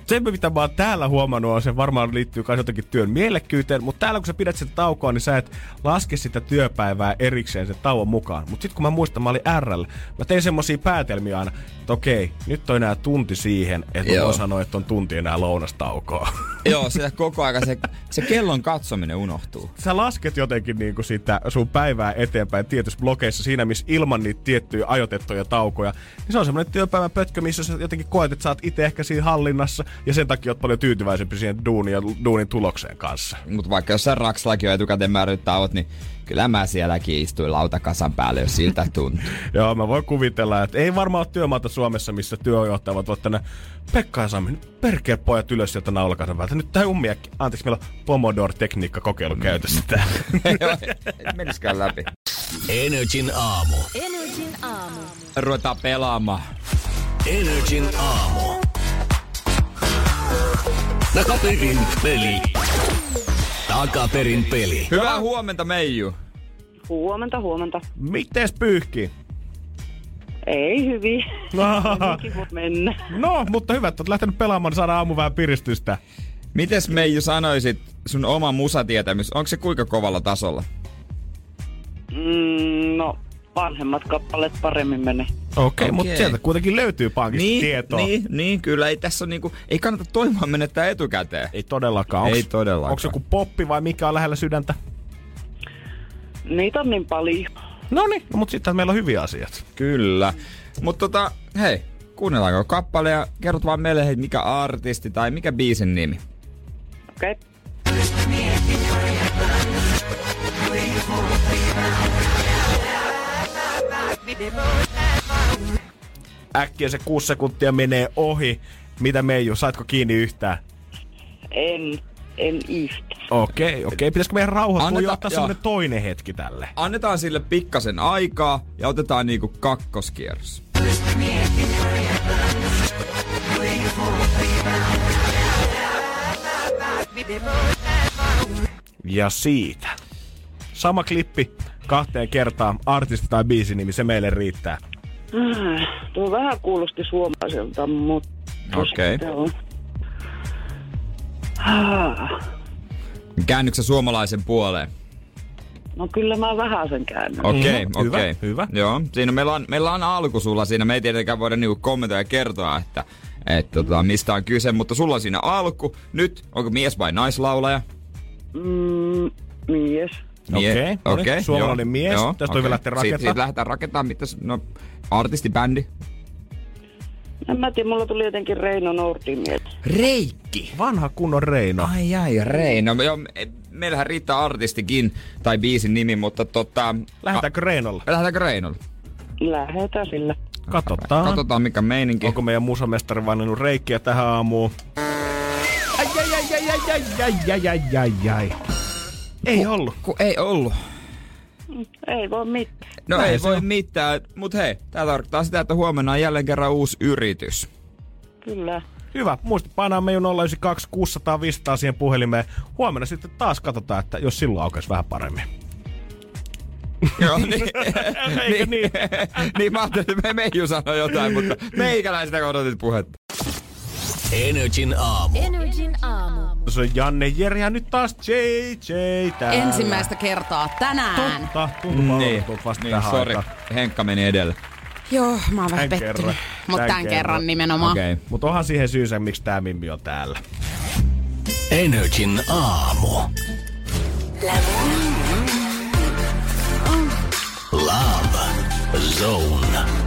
se, mitä mä oon täällä huomannut, on se varmaan liittyy myös jotenkin työn mielekkyyteen. Mutta täällä kun sä pidät sitä taukoa, niin sä et laske sitä työpäivää erikseen sen tauon mukaan. Mutta sitten kun mä muistan, mä olin RL, mä tein semmosia päätelmiä aina, että okei, nyt on enää tunti siihen, että mä sanoa, että on tunti enää lounastaukoa. [laughs] [laughs] Joo, sitä koko aika se, se kellon katsominen unohtuu. sä lasket jotenkin niinku sitä sun päivää eteenpäin tietyissä blokeissa siinä, missä ilman niitä tiettyjä ajotettuja taukoja, niin se on semmoinen työpäivän pötkö, missä sä jotenkin koet, että sä oot itse ehkä siinä hallinnassa ja sen takia oot paljon tyytyväisempi siihen duunin ja duunin tulokseen kanssa. Mutta vaikka jossain Rakslakin on etukäteen tauot, niin kyllä mä sielläkin istuin lautakasan päälle, jos siltä [laughs] tuntuu. Joo, mä voin kuvitella, että ei varmaan ole työmaata Suomessa, missä työjohtajat voivat tänne Pekka ja Sami, nyt perkeä pojat ylös sieltä naulakasan päältä. Nyt tää ummia, anteeksi, meillä on Pomodoro-tekniikka kokeilu käytössä täällä. [laughs] Meniskään läpi. Energin aamu. Energin aamu. Ruvetaan pelaamaan. Energin aamu. Takaperin peli. Takaperin peli. Hyvää huomenta, Meiju. Huomenta, huomenta. Mites pyyhkii? Ei hyvin. No, Kivu mennä. no, mutta hyvä, että oot lähtenyt pelaamaan, niin saadaan aamu vähän piristystä. Mites Meiju sanoisit sun oma musatietämys, onko se kuinka kovalla tasolla? Mm, no, vanhemmat kappaleet paremmin menee. Okei, okay, Okei. mutta sieltä kuitenkin löytyy pankista tietoa. niin, niin, kyllä. Ei tässä on niinku, ei kannata toivoa menettää etukäteen. Ei todellakaan. Ei Onks, todellakaan. Onko joku poppi vai mikä on lähellä sydäntä? Niitä on niin paljon. No niin, no, mutta sitten meillä on hyviä asiat. Kyllä. Mutta tota, hei, kuunnellaanko kappale ja kerrot vaan meille, hei, mikä artisti tai mikä biisin nimi. Okei. Okay. Äkkiä se kuusi sekuntia menee ohi. Mitä Meiju, saitko kiinni yhtään? En, en yhtä. Okei, okei. Pitäisikö meidän rauhoittua Anneta- ja ottaa semmonen toinen hetki tälle? Annetaan sille pikkasen aikaa ja otetaan niinku kakkoskierros. Ja siitä. Sama klippi kahteen kertaan, artisti tai biisin nimi, se meille riittää. Ah, Tuo vähän kuulosti suomalaiselta, mutta... Okei. on? Ah, Käännyksä suomalaisen puoleen? No kyllä mä vähän sen käännän. Okei, Mhm, hyvä, okei. hyvä. Joo, siinä meillä on, meillä on alku sulla siinä. Me ei tietenkään voida niinku kommentoida ja kertoa, että et, tota, mistä on kyse, mutta sulla on siinä alku. Nyt, onko mies vai naislaulaja? Mm, mies. Mie- Okei, no niin, suomalainen mies. Tästä on hyvä lähteä Siitä, rakentamaan. siitä lähdetään rakentamaan, mitä s- no, artistibändi. En mä tiedä, mulla tuli jotenkin Reino Nordin mieleen. Reikki! Vanha kunnon Reino. Ai ai, Reino. Joo, me- meillähän riittää artistikin tai biisin nimi, mutta tota... Lähdetäänkö Reinolle? A, lähdetäänkö Reinolle? Lähetään sillä. Katsotaan. Katsotaan mikä meininki. Onko meidän musamestari valinnut reikkiä tähän aamuun? Ai, ai, ai, ai, ai, ai, ai, ai, ai, ai, ai. Ei ollut. Ku ei ollut. Ei voi mitään. No Näin ei voi on. mitään, mutta hei, tää tarkoittaa sitä, että huomenna on jälleen kerran uusi yritys. Kyllä. Hyvä. Muista painaa meidän 092 600 500 siihen puhelimeen. Huomenna sitten taas katsotaan, että jos silloin aukeisi vähän paremmin. Joo, [laughs] niin. Eikö [laughs] niin? niin mä ajattelin, että me Meiju sanoi jotain, mutta meikäläisestä kun odotit puhetta. Energin aamu. Energin aamu. Se on Janne Jere ja nyt taas JJ täällä. Ensimmäistä kertaa tänään. Totta, tuntuu niin. vasta niin tähän aikaan. Henkka meni edellä. Joo, mä oon vähän Tän pettynyt. kerran. Mutta Tän tämän kerran, kerran. nimenomaan. Okei. Okay. Mutta onhan siihen syysä, miksi tää Mimmi on täällä. Energin aamu. Love Zone.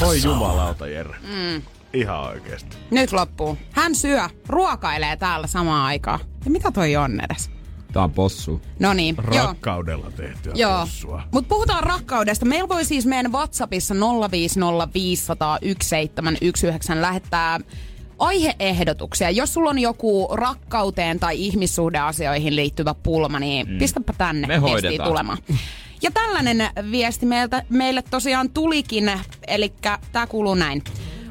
Voi jumalauta, Jere. Mm. Ihan oikeesti. Nyt loppuu. Hän syö, ruokailee täällä samaan aikaan. Ja mitä toi on edes? Tää on possu. No niin, joo. Rakkaudella tehtyä Joo, possua. mutta puhutaan rakkaudesta. Meillä voi siis meidän WhatsAppissa 050501719 lähettää aiheehdotuksia. Jos sulla on joku rakkauteen tai ihmissuhdeasioihin liittyvä pulma, niin mm. pistäpä tänne Me hoidetaan. tulemaan. [laughs] Ja tällainen viesti meiltä, meille tosiaan tulikin, eli tämä kuuluu näin.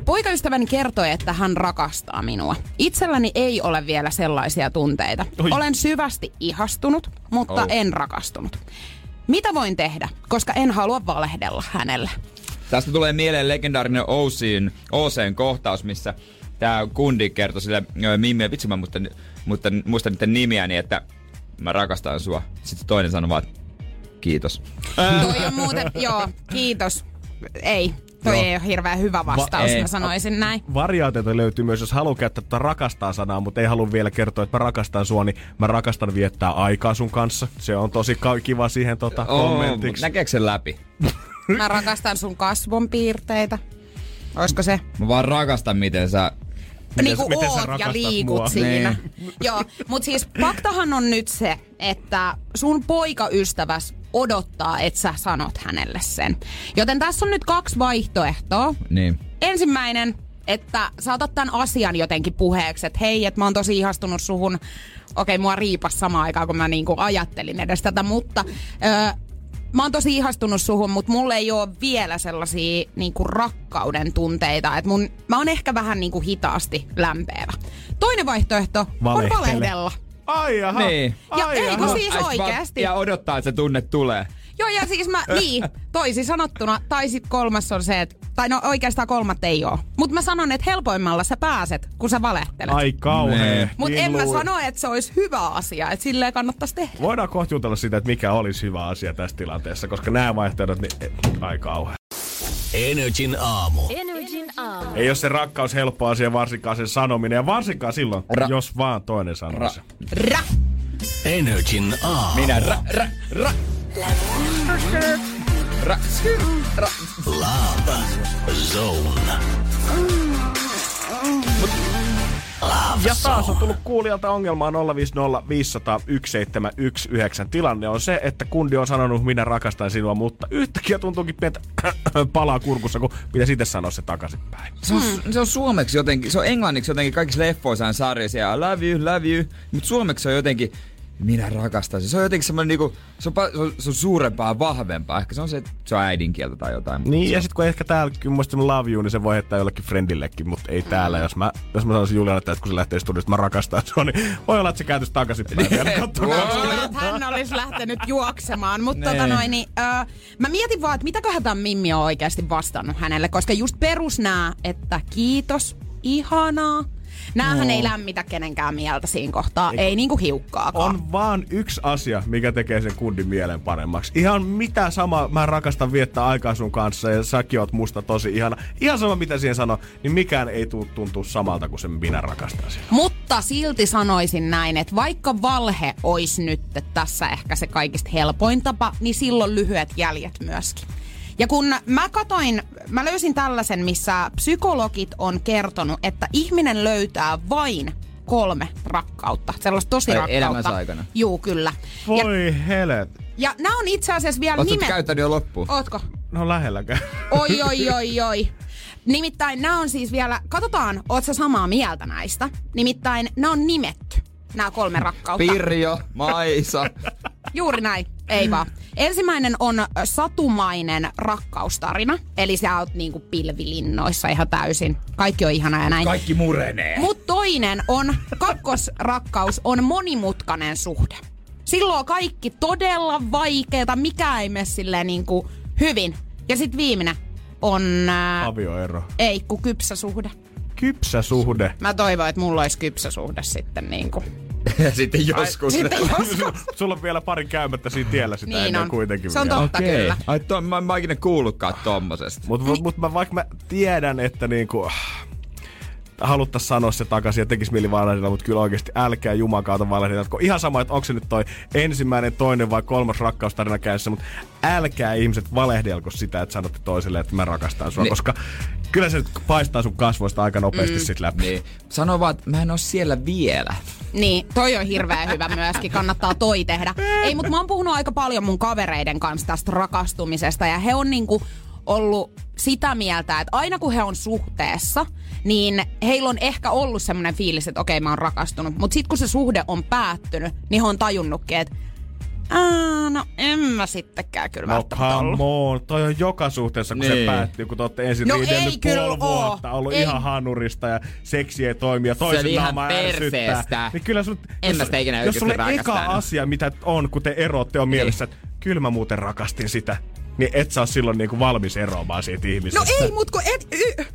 Poikaystäväni kertoi, että hän rakastaa minua. Itselläni ei ole vielä sellaisia tunteita. Oi. Olen syvästi ihastunut, mutta Oh. en rakastunut. Mitä voin tehdä, koska en halua valehdella hänelle? Tästä tulee mieleen legendaarinen OCn, OCn kohtaus, missä tämä kundi kertoi sille Mimmiä, vitsi mä muistan, mutta muistan niiden nimiäni, että mä rakastan sua. Sitten toinen sanoi vaan, että kiitos. Toi on muuten, [laughs] joo, kiitos. Ei, toi Joo. ei ole hirveän hyvä vastaus, ei. mä sanoisin näin. Variaatioita löytyy myös, jos haluaa käyttää tätä rakastaa sanaa, mutta ei halua vielä kertoa, että mä rakastan sua, niin mä rakastan viettää aikaa sun kanssa. Se on tosi kiva siihen tota, kommentiksi. näkeekö sen läpi? [laughs] Mä rakastan sun kasvonpiirteitä. Olisiko se? Mä vaan rakastan, miten sä... niin kuin miten sä oot ja rakastat liikut mua? siinä. Joo, mutta siis faktahan on nyt se, että sun poikaystäväs odottaa, että sä sanot hänelle sen. Joten tässä on nyt kaksi vaihtoehtoa. Niin. Ensimmäinen, että sä otat tämän asian jotenkin puheeksi, että hei, että mä oon tosi ihastunut suhun. Okei, mua riipas samaan aikaan, kun mä niinku ajattelin edes tätä, mutta... Öö, Mä oon tosi ihastunut suhun, mutta mulla ei ole vielä sellaisia niinku rakkauden tunteita. Et mun, mä oon ehkä vähän niinku hitaasti lämpeävä. Toinen vaihtoehto Valehtele. on valehdella. Ai jaha. Niin. Ja Ai eikö jaha. siis oikeesti? Ja odottaa, että se tunne tulee. Joo, ja siis mä, niin, toisin sanottuna, tai sit kolmas on se, että, tai no oikeastaan kolmat ei oo. Mutta mä sanon, että helpoimmalla sä pääset, kun sä valehtelet. Ai kauhea. Nee. Mutta en mä Luulin- sano, että se olisi hyvä asia, että silleen kannattaisi tehdä. Voidaan kohta jutella sitä, että mikä olisi hyvä asia tässä tilanteessa, koska nämä vaihtoehdot, niin ai kauhea. Energin aamu. Energin aamu. Ei ole se rakkaus helppo asia, varsinkaan sen sanominen, ja varsinkaan silloin, Ra- jos vaan toinen sanoo Ra- se. Rä! Energin aamu. Minä ra, ra, ra. Ra, ra. Love Zone. Ja taas on tullut kuulijalta ongelmaa 050 500 1719. Tilanne on se, että kundi on sanonut, minä rakastan sinua, mutta yhtäkkiä tuntuukin pientä [clears throat] palaa kurkussa, kun pitäisi itse sanoa se takaisinpäin. Se on, se on suomeksi jotenkin, se on englanniksi jotenkin kaikissa leffoissa on sarjissa ja I love you, love you, mutta suomeksi se on jotenkin minä rakastan. Se on jotenkin semmoinen niinku, se on, se on, se on suurempaa ja vahvempaa. Ehkä se on se, että se on äidinkieltä tai jotain. Niin, se ja sitten kun ehkä täällä kyllä muista love you, niin se voi heittää jollekin friendillekin, mutta ei täällä. Jos mä, jos mä sanoisin Julialle, että kun se lähtee studiosta, mä rakastan sua, niin voi olla, että se kääntyisi [laughs] että hän olisi lähtenyt juoksemaan. Mutta tota Nee. noin, niin, öö, mä mietin vaan, että mitäköhän tämä Mimmi on oikeasti vastannut hänelle. Koska just perus nää, että kiitos, ihanaa. Näähän No. ei lämmitä kenenkään mieltä siinä kohtaa. Ei niinku hiukkaakaan. On vaan yksi asia, mikä tekee sen kundin mielen paremmaksi. Ihan mitä sama, mä rakastan viettää aikaa sun kanssa ja säkin oot musta tosi ihana. Ihan sama mitä siihen sanoo, niin mikään ei tuu tuntua samalta kuin se minä rakastan sinua. Mutta silti sanoisin näin, että vaikka valhe olisi nyt tässä ehkä se kaikista helpoin tapa, niin silloin lyhyet jäljet myöskin. Ja kun mä katoin, mä löysin tällaisen, missä psykologit on kertonut, että ihminen löytää vain kolme rakkautta. Sellaista tosi Ai, rakkautta. elämänsä aikana? Juu, kyllä. Ja, Voi helet. ja nämä on itse asiassa vielä Ootko nimet... käyttänyt jo loppuun? Ootko? No lähelläkään. Oi, oi, oi, oi. Nimittäin nämä on siis vielä, katsotaan, oot sä samaa mieltä näistä. Nimittäin nämä on nimetty, nämä kolme rakkautta. Pirjo, Maisa. Juuri näin, ei vaan. Ensimmäinen on satumainen rakkaustarina, eli sä oot niinku pilvilinnoissa ihan täysin. Kaikki on ihanaa ja näin. Kaikki murenee. Mut toinen on, kakkosrakkaus on monimutkainen suhde. Silloin on kaikki todella vaikeeta, mikä ei mene silleen niinku hyvin. Ja sit viimeinen on, ää, Avioero. ei kun kypsä suhde. Kypsä suhde. Mä toivon, että mulla olisi kypsä suhde sitten niinku. [laughs] Sitten joskus. Sitten [laughs] joskus. Sulla on vielä pari käymättä siinä tiellä sitä Niin ennen on. kuitenkin Se on vielä. totta Okei. kyllä. Ai to, mä, mä oon ikinä kuullutkaan tommosesta. Mutta mut, mut mä, vaikka mä tiedän, että niinku, haluttais sanoa se takaisin ja tekis mieli valehdella, mutta kyllä oikeasti älkää jumakaata valehdella. Kun Ihan sama, että onko se nyt toi ensimmäinen, toinen vai kolmas rakkaustarina käynnissä, mutta älkää ihmiset valehdelko sitä, että sanotte toiselle, että mä rakastan sua, Niin. koska kyllä se paistaa sun kasvoista aika nopeasti mm. sit läpi. Niin. Sano vaan, että mä en oo siellä vielä. Niin, toi on hirveän hyvä myöskin, kannattaa toi tehdä. Ei, mutta mä oon puhunut aika paljon mun kavereiden kanssa tästä rakastumisesta ja he on niinku ollut sitä mieltä, että aina kun he on suhteessa, niin heillä on ehkä ollut semmoinen fiilis, että okei mä oon rakastunut. Mutta sitten kun se suhde on päättynyt, niin he on tajunnutkin, että Aa, no en mä sittenkään kyllä No välttämättä ollut. on, toi on joka suhteessa, kun niin. se Niin. päättyy, kun te olette ensin No ei kyllä puoli oo. vuotta, ollut Ei. ihan hanurista ja seksi ei toimi ja toisen naama ärsyttää. Niin kyllä sun, En jos- mä sitä ikinä Jos sulle eka rakastanut. asia, mitä on, kun te eroatte, on mielessä, että kyllä mä muuten rakastin sitä, niin et sä oo silloin niinku valmis eroamaan siitä ihmisestä. No ei, mut kun et... Y-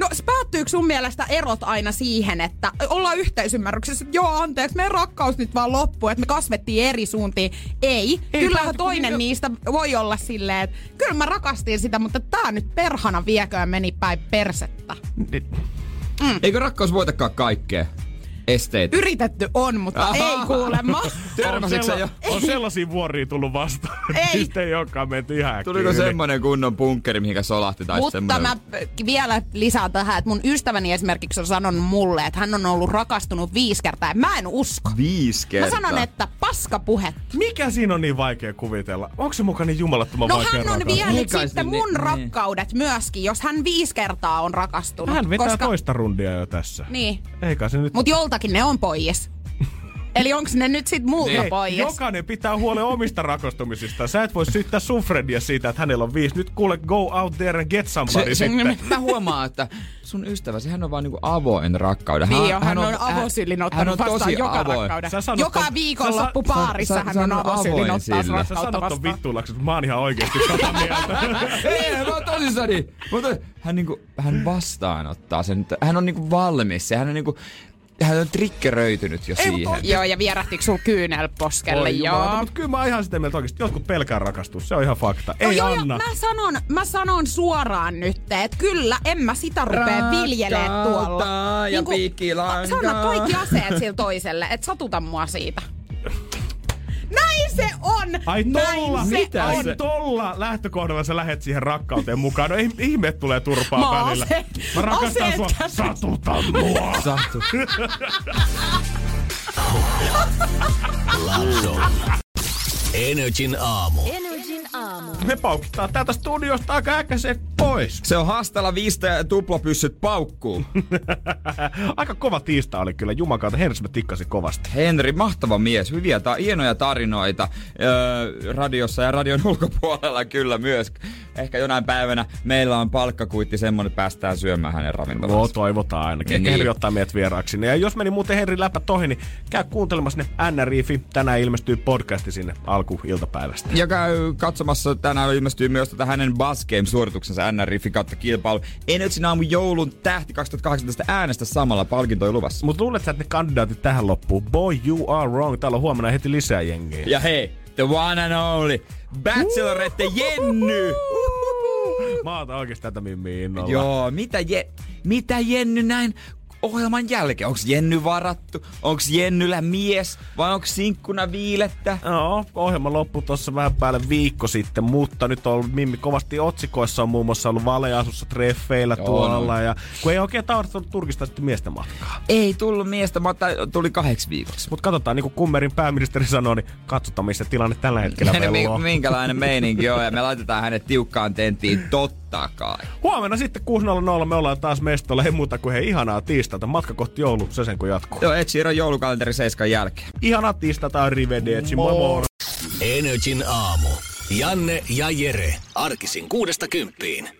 No päättyykö sun mielestä erot aina siihen, että ollaan yhteisymmärryksessä, että joo anteeksi, meidän rakkaus nyt vaan loppuu, että me kasvettiin eri suuntiin. Ei, Ei kyllähän kun toinen niin- niistä voi olla silleen, että kyllä mä rakastin sitä, mutta tää nyt perhana vieköön meni päin persettä. Eikö rakkaus voitakaan kaikkea? Esteitä. Yritetty on, mutta Aha. ei kuulemma. Törmäsitkö sä jo? on sellaisia vuoria tullut vastaan, Ei. mistä ei olekaan menty ihan äkkiä Tuliko semmonen kunnon bunkkeri, mihinkä solahti? Tai Mutta semmonen... mä vielä lisään tähän, että mun ystäväni esimerkiksi on sanonut mulle, että hän on ollut rakastunut viisi kertaa. Ja Mä en usko. Viisi Mä kertaa. sanon, että paskapuhe. Mikä siinä on niin vaikea kuvitella? Onko se mukaan niin jumalattoman No vaikea hän on rakastaa? vienyt kai sitten se- mun niin- rakkaudet myöskin, jos hän viisi kertaa on rakastunut. Hän vetää koska... toista rundia jo tässä. Niin. Eikä se nyt... Mut joltakin ne on pois. Eli onks ne nyt sit multa Ei, pois? jokainen pitää huolen omista rakastumisista. Sä et voi syyttää sun Fredia siitä, että hänellä on viisi. Nyt kuule, go out there and get somebody Se, se, sitten. mä huomaan, että sun ystäväsi, hän on vaan niinku avoin rakkauden. Niin jo, hän on avosylin hän ottanut on vastaan tosi joka avoin. rakkauden. Sä sanot Joka viikonloppu sä sa- baarissa sä- hän sä on avoin ottaa sille. Sä sanot ton vastaan. vittuillaksi, mutta mä oon ihan oikeesti [laughs] tota mieltä. Ei, mä oon tosissani. Mutta hän, niinku, hän vastaanottaa sen. Hän on niinku valmis. Hän on niinku, hän on triggeröitynyt jo Ei, siihen. oikein- Joo, ja vierähtikö sul kyynel poskelle? Oi Joo. jumalauta, Mutta kyllä mä oon ihan sitä mieltä oikeesti. Jotkut pelkää rakastua, se on ihan fakta. No Ei joo, Anna. Ja mä sanon, mä sanon suoraan nyt, että kyllä, en mä sitä rupea viljelee tuolla. Ja piikkilankaa. Sä annat kaikki aseet sille toiselle, et satuta mua siitä. Näin se on! Ai Näin tolla, se mitä on! ai tolla lähtökohdalla sä lähet siihen rakkauteen mukaan. No ei, ihme tulee turpaa Mä välillä. ase- Mä rakastan sua. käsin. Satuta mua. Satu. Energin aamu. Energin aamu. Me paukitaan täältä studiosta aika äkäiset pois. Se on hastalla viistä ja tuplapyssyt paukkuu. [laughs] aika kova tiista oli kyllä. Jumakautta, Henris mä tikkasin kovasti. Henri, mahtava mies. Hyviä ta- hienoja tarinoita öö, radiossa ja radion ulkopuolella kyllä myös. Ehkä jonain päivänä meillä on palkkakuitti semmonen, että päästään syömään hänen No ravintolansa. toivotaan ainakin. Niin. Henri ottaa meidät vieraaksi. Ja jos meni muuten Henri läppä tohi, niin käy kuuntelemassa ne NRIFI. Tänään ilmestyy podcasti sinne alkuiltapäivästä. Ja käy katsomassa, tänään ilmestyy myös tätä hänen Buzz Game-suorituksensa NRIFin kautta kilpailu. Energy aamu joulun tähti 2018 äänestä samalla palkintoja luvassa. Mut luulet sä, että ne kandidaatit tähän loppuun? Boy, you are wrong. Täällä on huomenna heti lisää jengiä. Ja hei, the one and only, Bachelorette Jenny! Mä otan oikeesti tätä mimmiä innolla. Joo, mitä, je, mitä Jenny näin ohjelman jälkeen? Onks Jenny varattu? Onks Jennyllä mies? Vai onks sinkkuna viilettä? No, ohjelma loppui tuossa vähän päälle viikko sitten, mutta nyt on ollut Mimmi kovasti otsikoissa on muun muassa ollut valeasussa treffeillä On, tuolla. Ja kun ei oikein tarvitse turkistaa sitten miesten matkaa. Ei tullut miestä, mutta tuli kahdeksi viikoksi. Mutta katsotaan, niin kuin Kummerin pääministeri sanoi, niin katsotaan missä tilanne tällä hetkellä [laughs] Mi- vielä on. minkälainen meininki on ja me laitetaan hänet tiukkaan tenttiin totta kai. Huomenna sitten 6.00 me ollaan taas mestolla, ei muuta kuin hei ihanaa tiistaita. Matka kohti joulu, se sen kun jatkuu. Joo, Ed Sheeran joulukalenteri 7 jälkeen. Ihanaa tiistaita, arrivederci, moi moi. Energin aamu. Janne ja Jere. Arkisin kuudesta kymppiin.